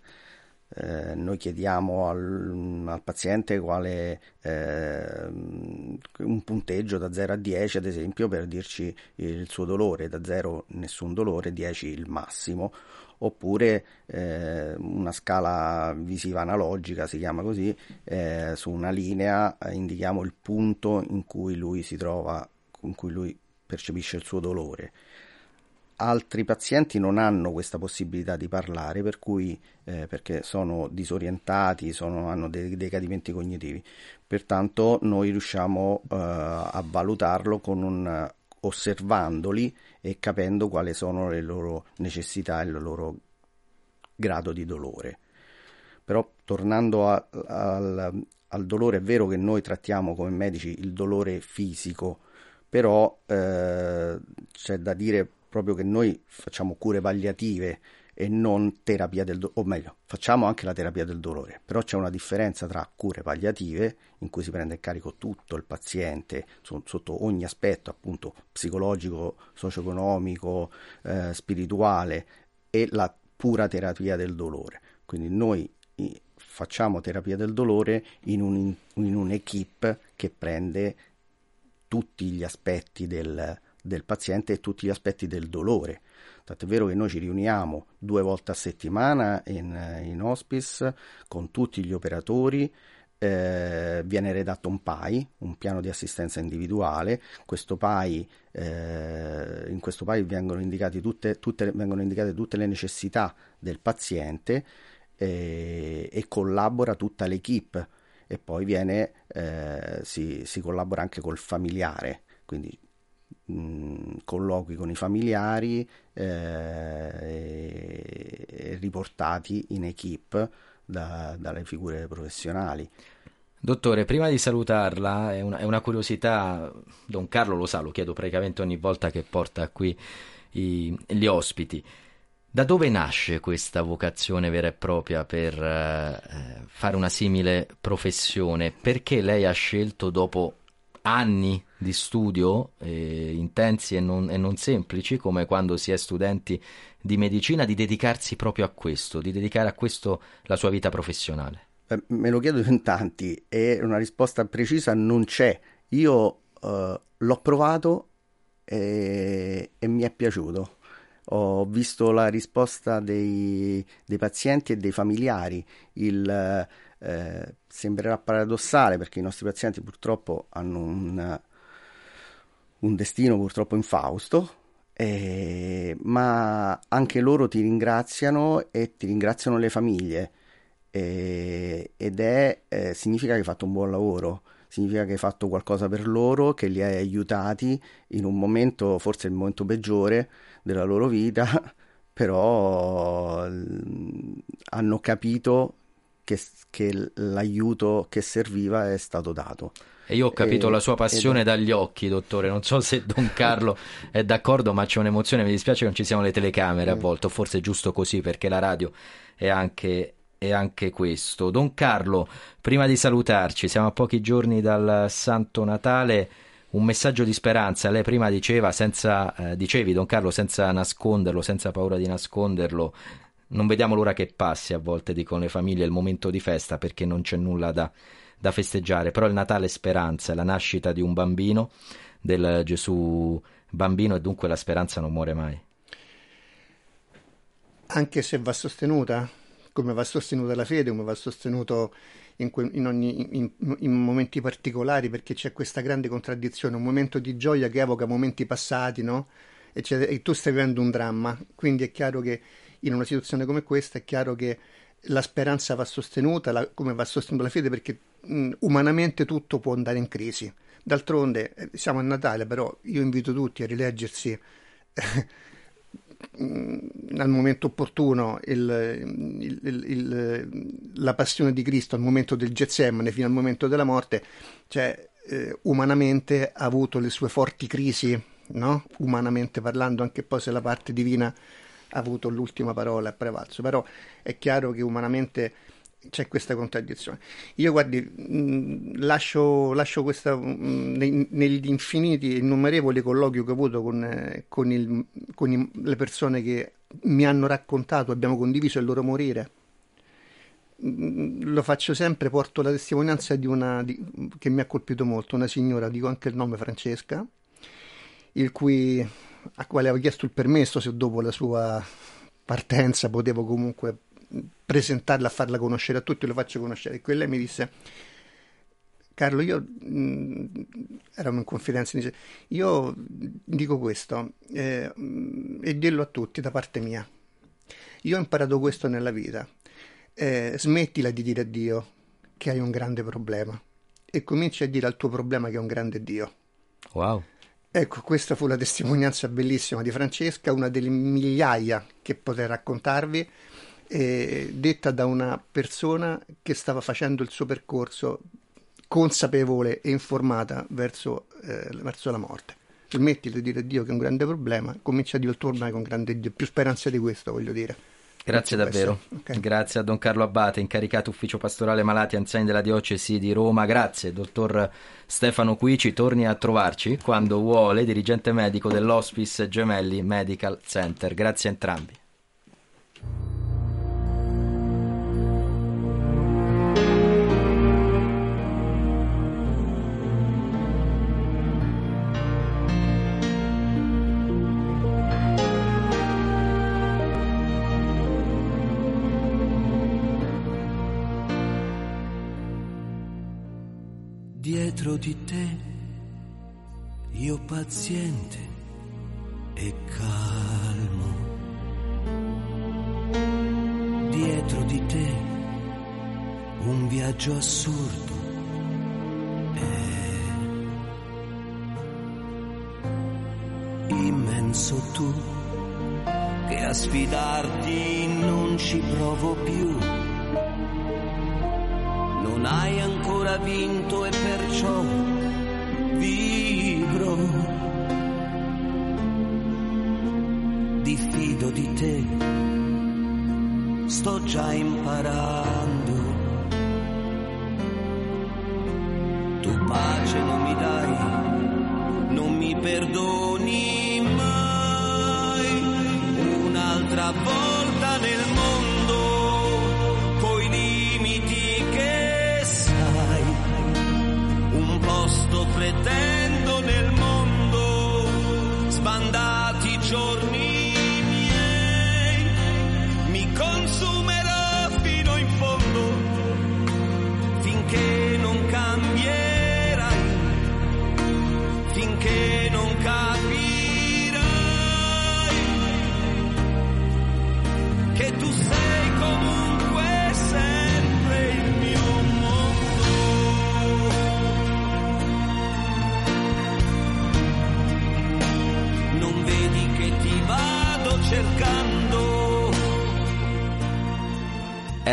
Eh, noi chiediamo al, al paziente quale eh, un punteggio da 0 a 10 ad esempio per dirci il suo dolore, da 0 nessun dolore, 10 il massimo, oppure eh, una scala visiva analogica si chiama così, eh, su una linea eh, indichiamo il punto in cui lui si trova, in cui lui percepisce il suo dolore altri pazienti non hanno questa possibilità di parlare per cui, eh, perché sono disorientati, sono- hanno dei decadimenti cognitivi. Pertanto noi riusciamo eh, a valutarlo con un, osservandoli e capendo quali sono le loro necessità e il loro grado di dolore. Però tornando a- al, al dolore, è vero che noi trattiamo come medici il dolore fisico, però eh, c'è da dire proprio che noi facciamo cure palliative e non terapia del dolore, o meglio, facciamo anche la terapia del dolore, però c'è una differenza tra cure palliative, in cui si prende in carico tutto il paziente so- sotto ogni aspetto, appunto psicologico, socio-economico, eh, spirituale, e la pura terapia del dolore. Quindi noi facciamo terapia del dolore in, un, in un'equipe che prende tutti gli aspetti del, del paziente e tutti gli aspetti del dolore. Tant'è vero che noi ci riuniamo due volte a settimana in, in hospice con tutti gli operatori. eh, viene redatto un PAI, un piano di assistenza individuale. Questo PAI, eh, in questo PAI vengono, indicati tutte, tutte- vengono indicate tutte le necessità del paziente eh, e collabora tutta l'equipe e poi viene, eh, si, si collabora anche col familiare, quindi colloqui con i familiari eh, riportati in equipe da- dalle figure professionali. Dottore, prima di salutarla, è una, è una curiosità, Don Carlo lo sa, lo chiedo praticamente ogni volta che porta qui i- gli ospiti. Da dove nasce questa vocazione vera e propria per eh, fare una simile professione? Perché lei ha scelto dopo anni di studio eh, intensi e non, e non semplici, come quando si è studenti di medicina, di dedicarsi proprio a questo, di dedicare a questo la sua vita professionale? Eh, Me lo chiedo in tanti e una risposta precisa non c'è. Io eh, l'ho provato e, e mi è piaciuto. Ho visto la risposta dei, dei pazienti e dei familiari. Il, eh, sembrerà paradossale perché i nostri pazienti purtroppo hanno un, un destino purtroppo infausto, eh, ma anche loro ti ringraziano e ti ringraziano le famiglie. Eh, ed è, eh, significa che hai fatto un buon lavoro, significa che hai fatto qualcosa per loro, che li hai aiutati in un momento, forse il momento peggiore della loro vita, [LAUGHS] però mm, hanno capito che, che l'aiuto che serviva è stato dato. E io ho capito E- la sua passione ed- dagli occhi, dottore. Non so se Don Carlo è d'accordo, ma c'è un'emozione. Mi dispiace che non ci siano le telecamere a Mm. volte, forse è giusto così perché la radio è anche, è anche questo. Don Carlo, prima di salutarci, siamo a pochi giorni dal Santo Natale. Un messaggio di speranza. Lei prima diceva, senza, eh, dicevi, Don Carlo, senza nasconderlo, senza paura di nasconderlo. Non vediamo l'ora che passi a volte, dicono le famiglie, il momento di festa perché non c'è nulla da, da festeggiare. Però il Natale è speranza, è la nascita di un bambino, del Gesù bambino, e dunque la speranza non muore mai. anche se va sostenuta, come va sostenuta la fede, come va sostenuto in, que- in ogni- in- in momenti particolari, perché c'è questa grande contraddizione, un momento di gioia che evoca momenti passati, no? E, e tu stai vivendo un dramma, quindi è chiaro che in una situazione come questa è chiaro che la speranza va sostenuta, la- come va sostenuta la fede, perché mh, umanamente tutto può andare in crisi. D'altronde eh, siamo a Natale, però io invito tutti a rileggersi [LAUGHS] mh, al momento opportuno il- il- il- la passione di Cristo al momento del Getsemane fino al momento della morte, cioè eh, umanamente ha avuto le sue forti crisi, no? Umanamente parlando, anche poi se la parte divina ha avuto l'ultima parola, ha prevalso, però è chiaro che umanamente c'è questa contraddizione. Io guardi, mh, lascio, lascio questa mh, nei- negli infiniti, innumerevoli colloqui che ho avuto con, eh, con il- con i- le persone che mi hanno raccontato, abbiamo condiviso il loro morire. Lo faccio sempre, porto la testimonianza di una di- che mi ha colpito molto, una signora, dico anche il nome Francesca, il cui, a quale avevo chiesto il permesso se dopo la sua partenza potevo comunque presentarla, farla conoscere a tutti, lo faccio conoscere. E quella mi disse, Carlo, io mh, eravamo in confidenza, dice, io dico questo eh, e dirlo a tutti da parte mia. Io ho imparato questo nella vita. Eh, smettila di dire a Dio che hai un grande problema e cominci a dire al tuo problema che è un grande Dio. Wow. Ecco, questa fu la testimonianza bellissima di Francesca, una delle migliaia che potrei raccontarvi, eh, detta da una persona che stava facendo il suo percorso consapevole e informata verso, eh, verso la morte. Smetti di dire a Dio che è un grande problema, comincia a tuo ormai con grande Dio, più speranza di questo voglio dire. Grazie davvero. essere. Ok. Grazie a Don Carlo Abbate, incaricato ufficio pastorale malati anziani della diocesi di Roma. Grazie, dottor Stefano Quici. Torni a trovarci quando vuole, dirigente medico dell'Hospice Gemelli Medical Center. Grazie a entrambi. Dietro di te, io paziente e calmo. Dietro di te, un viaggio assurdo. È immenso tu, che a sfidarti non ci provo più. Non hai ancora vinto e perciò vibro. Diffido di te, sto già imparando. Tu pace non mi dai, non mi perdoni mai. Un'altra volta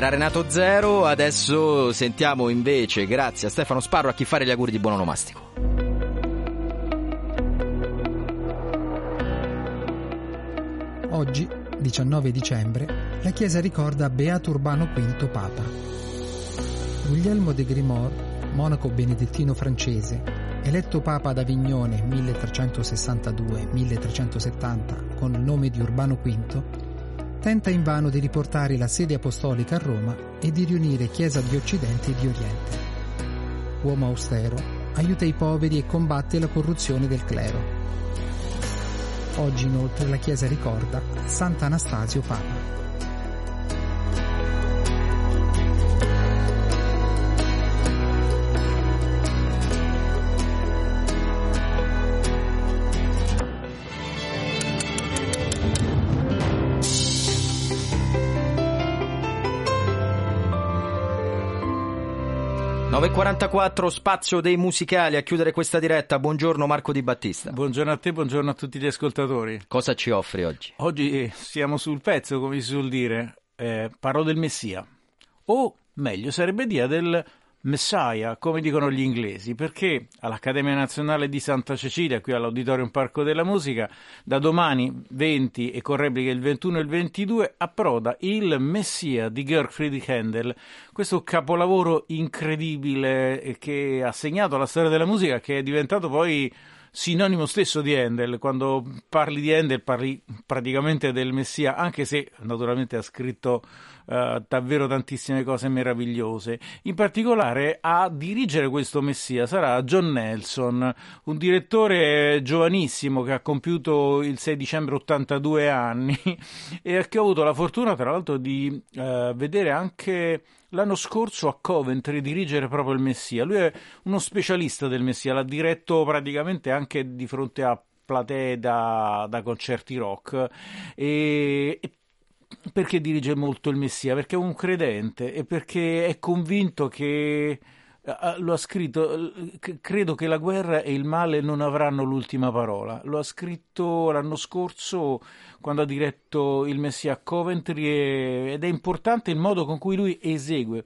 Era Renato Zero, adesso sentiamo invece, grazie a Stefano Sparro, a chi fare gli auguri di buon onomastico. Oggi, 19 dicembre, la Chiesa ricorda Beato Urbano V Papa. Guglielmo de Grimoire, monaco benedettino francese, eletto Papa ad Avignone 1362-1370 con il nome di Urbano V, tenta invano di riportare la sede apostolica a Roma e di riunire Chiesa di Occidente e di Oriente. Uomo austero, aiuta i poveri e combatte la corruzione del clero. Oggi inoltre la Chiesa ricorda Sant'Anastasio Papa. 9.44 spazio dei musicali a chiudere questa diretta. Buongiorno Marco Di Battista. Buongiorno a te, buongiorno a tutti gli ascoltatori. Cosa ci offri oggi? Oggi eh, siamo sul pezzo, come si suol dire. Eh, parlo del Messia. O meglio, sarebbe dire del Messiah, come dicono gli inglesi, perché all'Accademia Nazionale di Santa Cecilia, qui all'Auditorium Parco della Musica, da domani 20 e con repliche il 21 e il 22 approda il Messia di Georg Friedrich Händel, questo capolavoro incredibile che ha segnato la storia della musica, che è diventato poi sinonimo stesso di Handel. Quando parli di Handel parli praticamente del Messia, anche se naturalmente ha scritto uh, davvero tantissime cose meravigliose. In particolare a dirigere questo Messia sarà John Nelson, un direttore giovanissimo che ha compiuto il 6 dicembre 82 anni [LAUGHS] e che ho avuto la fortuna tra l'altro di uh, vedere anche l'anno scorso a Coventry dirigere proprio il Messia. Lui è uno specialista del Messia, l'ha diretto praticamente anche di fronte a platee da, da concerti rock. E, e perché dirige molto il Messia? Perché è un credente e perché è convinto che lo ha scritto, credo che la guerra e il male non avranno l'ultima parola. Lo ha scritto l'anno scorso quando ha diretto il Messia a Coventry ed è importante il modo con cui lui esegue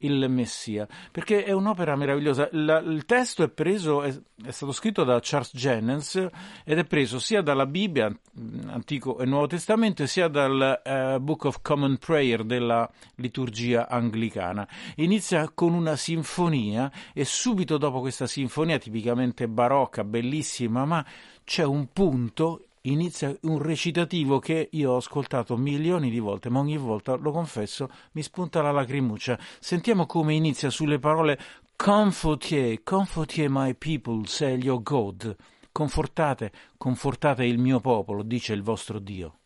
il Messia, perché è un'opera meravigliosa. La, il testo è preso, è, è, stato scritto da Charles Jennens ed è preso sia dalla Bibbia, Antico e Nuovo Testamento, sia dal uh, Book of Common Prayer della liturgia anglicana. Inizia con una sinfonia e subito dopo questa sinfonia, tipicamente barocca, bellissima, ma c'è un punto inizia un recitativo che io ho ascoltato milioni di volte, ma ogni volta, lo confesso, mi spunta la lacrimuccia. Sentiamo come inizia sulle parole Comfortier, comfortier my people, say your God. Confortate, confortate il mio popolo, dice il vostro Dio.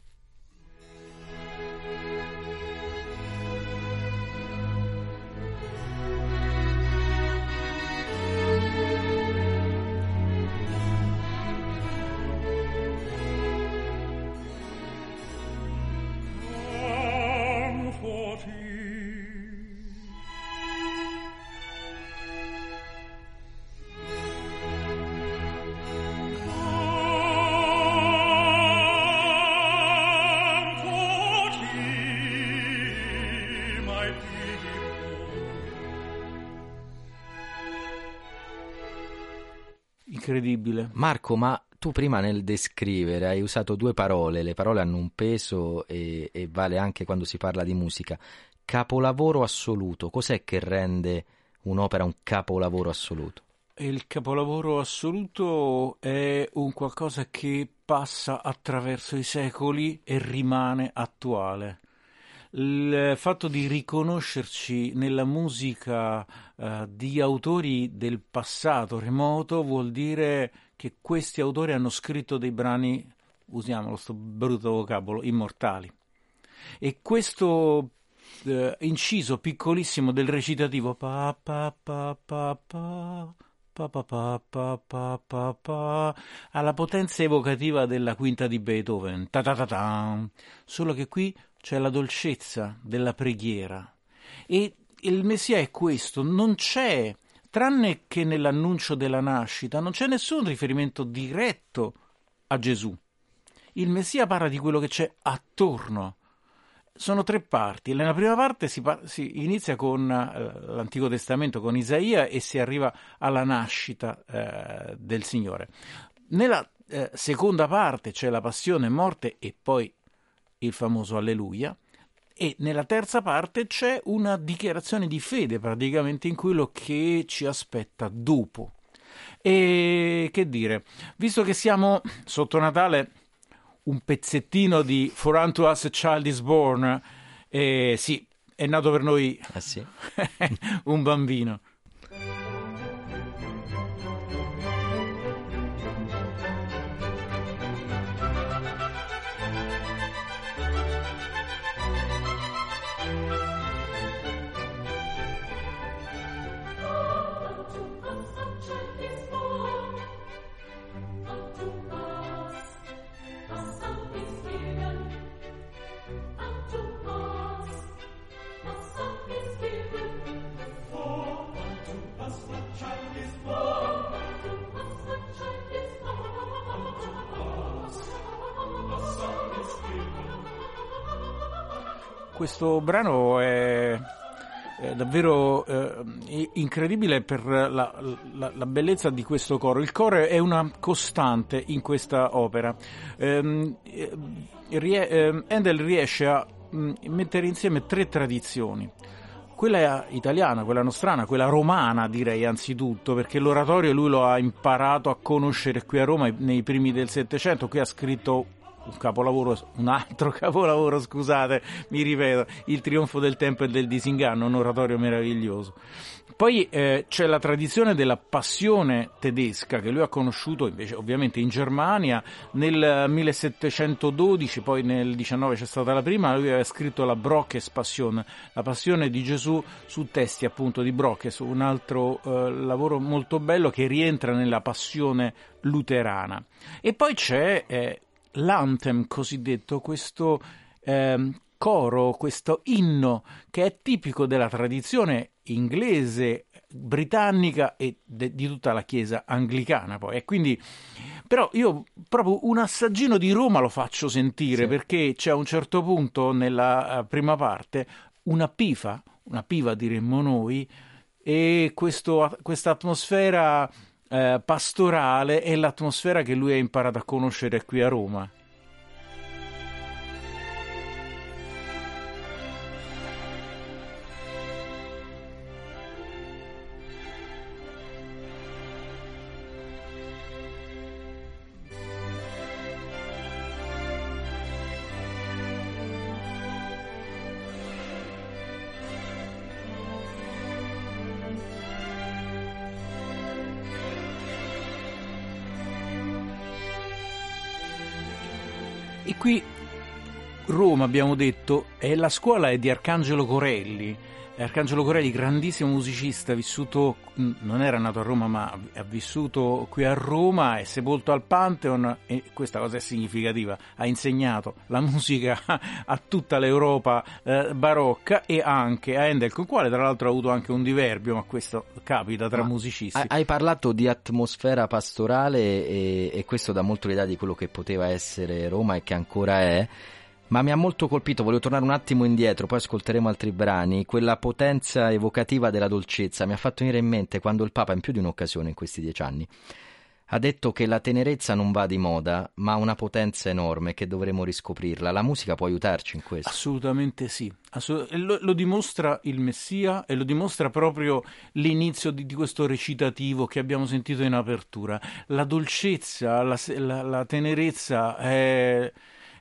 Incredibile. Marco, ma tu prima nel descrivere hai usato due parole, le parole hanno un peso e, e, vale anche quando si parla di musica. Capolavoro assoluto, cos'è che rende un'opera un capolavoro assoluto? Il capolavoro assoluto è un qualcosa che passa attraverso i secoli e rimane attuale il fatto di riconoscerci nella musica uh, di autori del passato remoto vuol dire che questi autori hanno scritto dei brani, usiamolo sto brutto vocabolo, immortali. E questo uh, inciso piccolissimo del recitativo pa pa pa pa pa Pa, pa, pa, pa, pa, pa, pa, ha la potenza evocativa della quinta di Beethoven, ta, ta, ta. solo che qui c'è la dolcezza della preghiera. E il Messia è questo, non c'è, tranne che nell'annuncio della nascita, non c'è nessun riferimento diretto a Gesù. Il Messia parla di quello che c'è attorno. sono tre parti. Nella prima parte si, par- si inizia con eh, l'Antico Testamento, con Isaia, e si arriva alla nascita eh, del Signore. Nella eh, seconda parte c'è la passione, morte e poi il famoso Alleluia. E nella terza parte c'è una dichiarazione di fede, praticamente in quello che ci aspetta dopo. E che dire, visto che siamo sotto Natale, un pezzettino di For Unto Us a Child is Born, eh, sì, è nato per noi [LAUGHS] un bambino. Questo brano è, è davvero eh, incredibile per la, la- la bellezza di questo coro. Il coro è una costante in questa opera. Ehm, eh, rie- ehm, Handel riesce a mm, mettere insieme tre tradizioni. Quella italiana, quella nostrana, quella romana direi anzitutto, perché l'oratorio lui lo ha imparato a conoscere qui a Roma nei primi del Settecento, qui ha scritto un capolavoro, un altro [LAUGHS] capolavoro, scusate, mi ripeto, Il trionfo del tempo e del disinganno, un oratorio meraviglioso. Poi eh, c'è la tradizione della passione tedesca che lui ha conosciuto invece ovviamente in Germania nel 1712, poi nel 19 c'è stata la prima, lui aveva scritto la Brockes Passion, la passione di Gesù su testi appunto di Brockes, un altro eh, lavoro molto bello che rientra nella passione luterana. E poi c'è eh, l'anthem cosiddetto, questo ehm, coro, questo inno che è tipico della tradizione inglese, britannica e de- di tutta la chiesa anglicana poi. E quindi però io proprio un assaggino di Roma lo faccio sentire perché c'è a un certo punto nella eh, prima parte una pifa, una piva diremmo noi, e questo- questa atmosfera eh, pastorale è l'atmosfera che lui ha imparato a conoscere qui a Roma. Roma, abbiamo detto, è la scuola è di Arcangelo Corelli. Arcangelo Corelli, grandissimo musicista, vissuto, mh, non era nato a Roma, ma ha vissuto qui a Roma, è sepolto al Pantheon e questa cosa è significativa. Ha insegnato la [LAUGHS] musica a tutta l'Europa eh, barocca e anche a Handel, con il quale tra l'altro ha avuto anche un diverbio, ma questo capita tra Ma musicisti. hai- Hai parlato di atmosfera pastorale e, e questo dà molto l'idea di quello che poteva essere Roma e che ancora è. Ma mi ha molto colpito, volevo tornare un attimo indietro, poi ascolteremo altri brani, quella potenza evocativa della dolcezza mi ha fatto venire in mente quando il Papa in più di un'occasione in questi dieci anni ha detto che la tenerezza non va di moda, ma ha una potenza enorme che dovremo riscoprirla. La musica può aiutarci in questo. Assolutamente sì, Assolut- lo, lo dimostra il Messia e lo dimostra proprio l'inizio di, di questo recitativo che abbiamo sentito in apertura. La dolcezza, la, la- la tenerezza è, l'essere,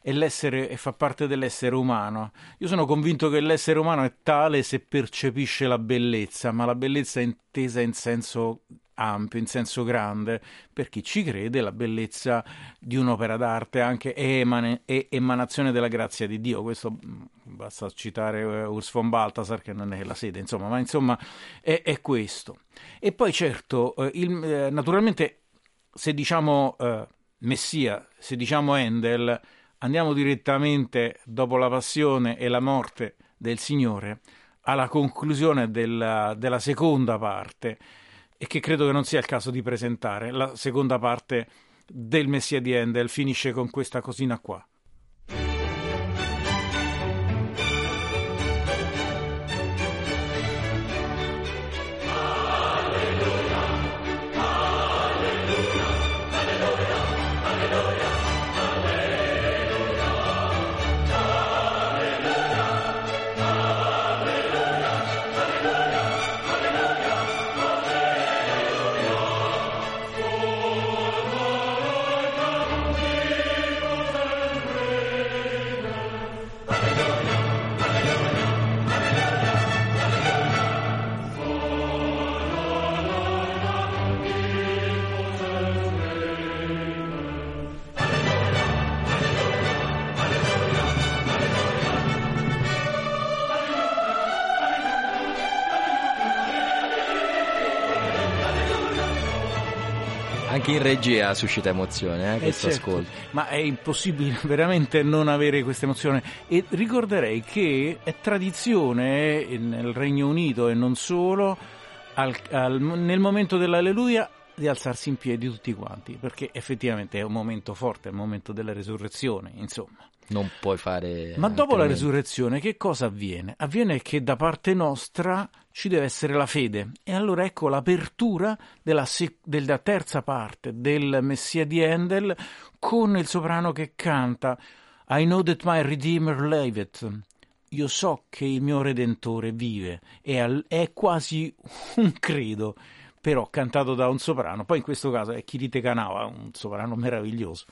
e fa parte dell'essere umano. Io sono convinto che l'essere umano è tale se percepisce la bellezza, ma la bellezza è intesa in senso ampio, in senso grande. Per chi ci crede, la bellezza di un'opera d'arte anche è, emane- è emanazione della grazia di Dio. Questo mh, basta citare eh, Urs von Balthasar, che non è la sede, insomma, ma insomma è, è questo. E poi certo, eh, il- eh, naturalmente, se diciamo Messia, se diciamo Handel, andiamo direttamente dopo la passione e la morte del Signore alla conclusione della, della seconda parte e che credo che non sia il caso di presentare. La seconda parte del Messia di Handel finisce con questa cosina qua. Regia suscita emozione, eh, questo Eh, certo. ascolto. Ma è impossibile [LAUGHS] veramente non avere questa emozione. E ricorderei che è tradizione eh, nel Regno Unito e non solo, al- al- nel momento dell'alleluia, di alzarsi in piedi tutti quanti, perché effettivamente è un momento forte, è il momento della resurrezione, insomma. Non puoi fare. Ma dopo la resurrezione che cosa avviene? Avviene che da parte nostra ci deve essere la fede e allora ecco l'apertura della, della terza parte del Messia di Handel con il soprano che canta I know that my Redeemer liveth. Io so che il mio Redentore vive al- è quasi un credo, però cantato da un soprano. Poi in questo caso è Kirite Kanawa, un soprano meraviglioso.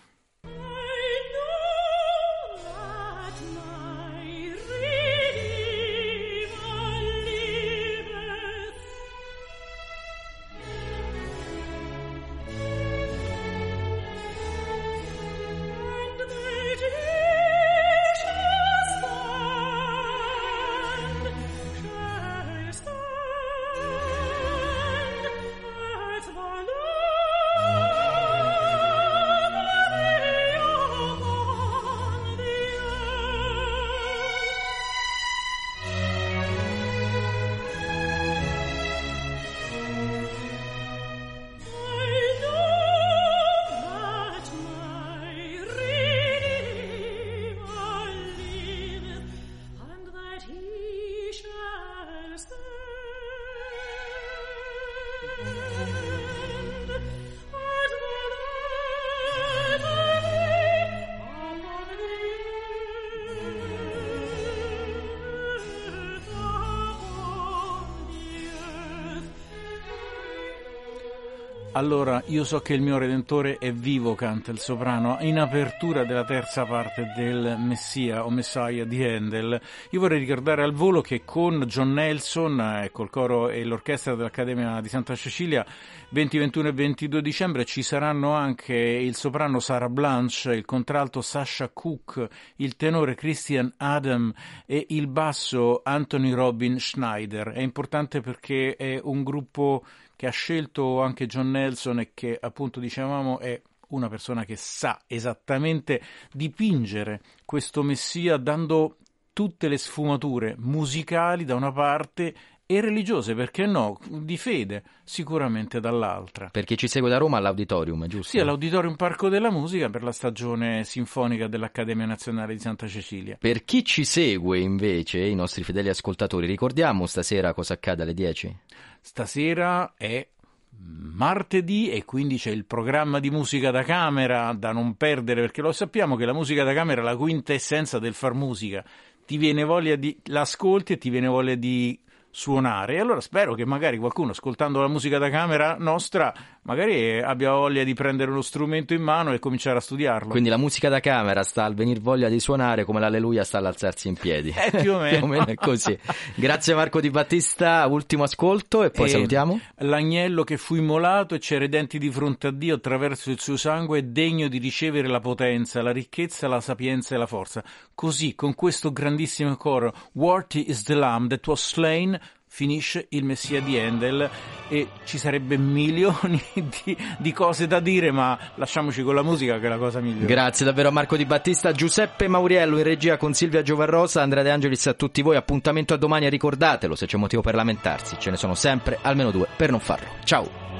Allora, io so che il mio Redentore è vivo, canta il soprano, in apertura della terza parte del Messia o Messiah di Handel. Io vorrei ricordare al volo che con John Nelson, eh, col coro e l'orchestra dell'Accademia di Santa Cecilia, 20, 21 e 22 dicembre ci saranno anche il soprano Sarah Blanche, il contralto Sasha Cook, il tenore Christian Adam e il basso Anthony Robin Schneider. È importante perché è un gruppo che ha scelto anche John Nelson e che appunto dicevamo è una persona che sa esattamente dipingere questo messia dando tutte le sfumature musicali da una parte e religiose, perché no, di fede sicuramente dall'altra. Per chi ci segue da Roma all'auditorium, giusto? Sì, all'Auditorium Parco della Musica per la stagione sinfonica dell'Accademia Nazionale di Santa Cecilia. Per chi ci segue invece, i nostri fedeli ascoltatori, ricordiamo stasera cosa accade alle 10? Stasera è martedì e quindi c'è il programma di musica da camera da non perdere perché lo sappiamo che la musica da camera è la quinta essenza del far musica. Ti viene voglia di l'ascolti e ti viene voglia di suonare. E allora spero che magari qualcuno ascoltando la musica da camera nostra magari abbia voglia di prendere uno strumento in mano e cominciare a studiarlo. Quindi la musica da camera sta al venir voglia di suonare come l'alleluia sta all'alzarsi in piedi. Eh, più o meno. [LAUGHS] più o meno è così. Grazie Marco Di Battista, ultimo ascolto e poi E salutiamo. L'agnello che fu immolato e c'è redenti di fronte a Dio attraverso il suo sangue è degno di ricevere la potenza, la ricchezza, la sapienza e la forza. Così, con questo grandissimo coro, Worthy is the Lamb that was slain, finisce il Messia di Handel e ci sarebbe [LAUGHS] milioni di, di cose da dire, ma lasciamoci con la musica che è la cosa migliore. Grazie davvero a Marco Di Battista, Giuseppe Mauriello in regia con Silvia Giovarrosa, Andrea De Angelis a tutti voi, appuntamento a domani e ricordatelo, se c'è motivo per lamentarsi, ce ne sono sempre almeno due per non farlo. Ciao!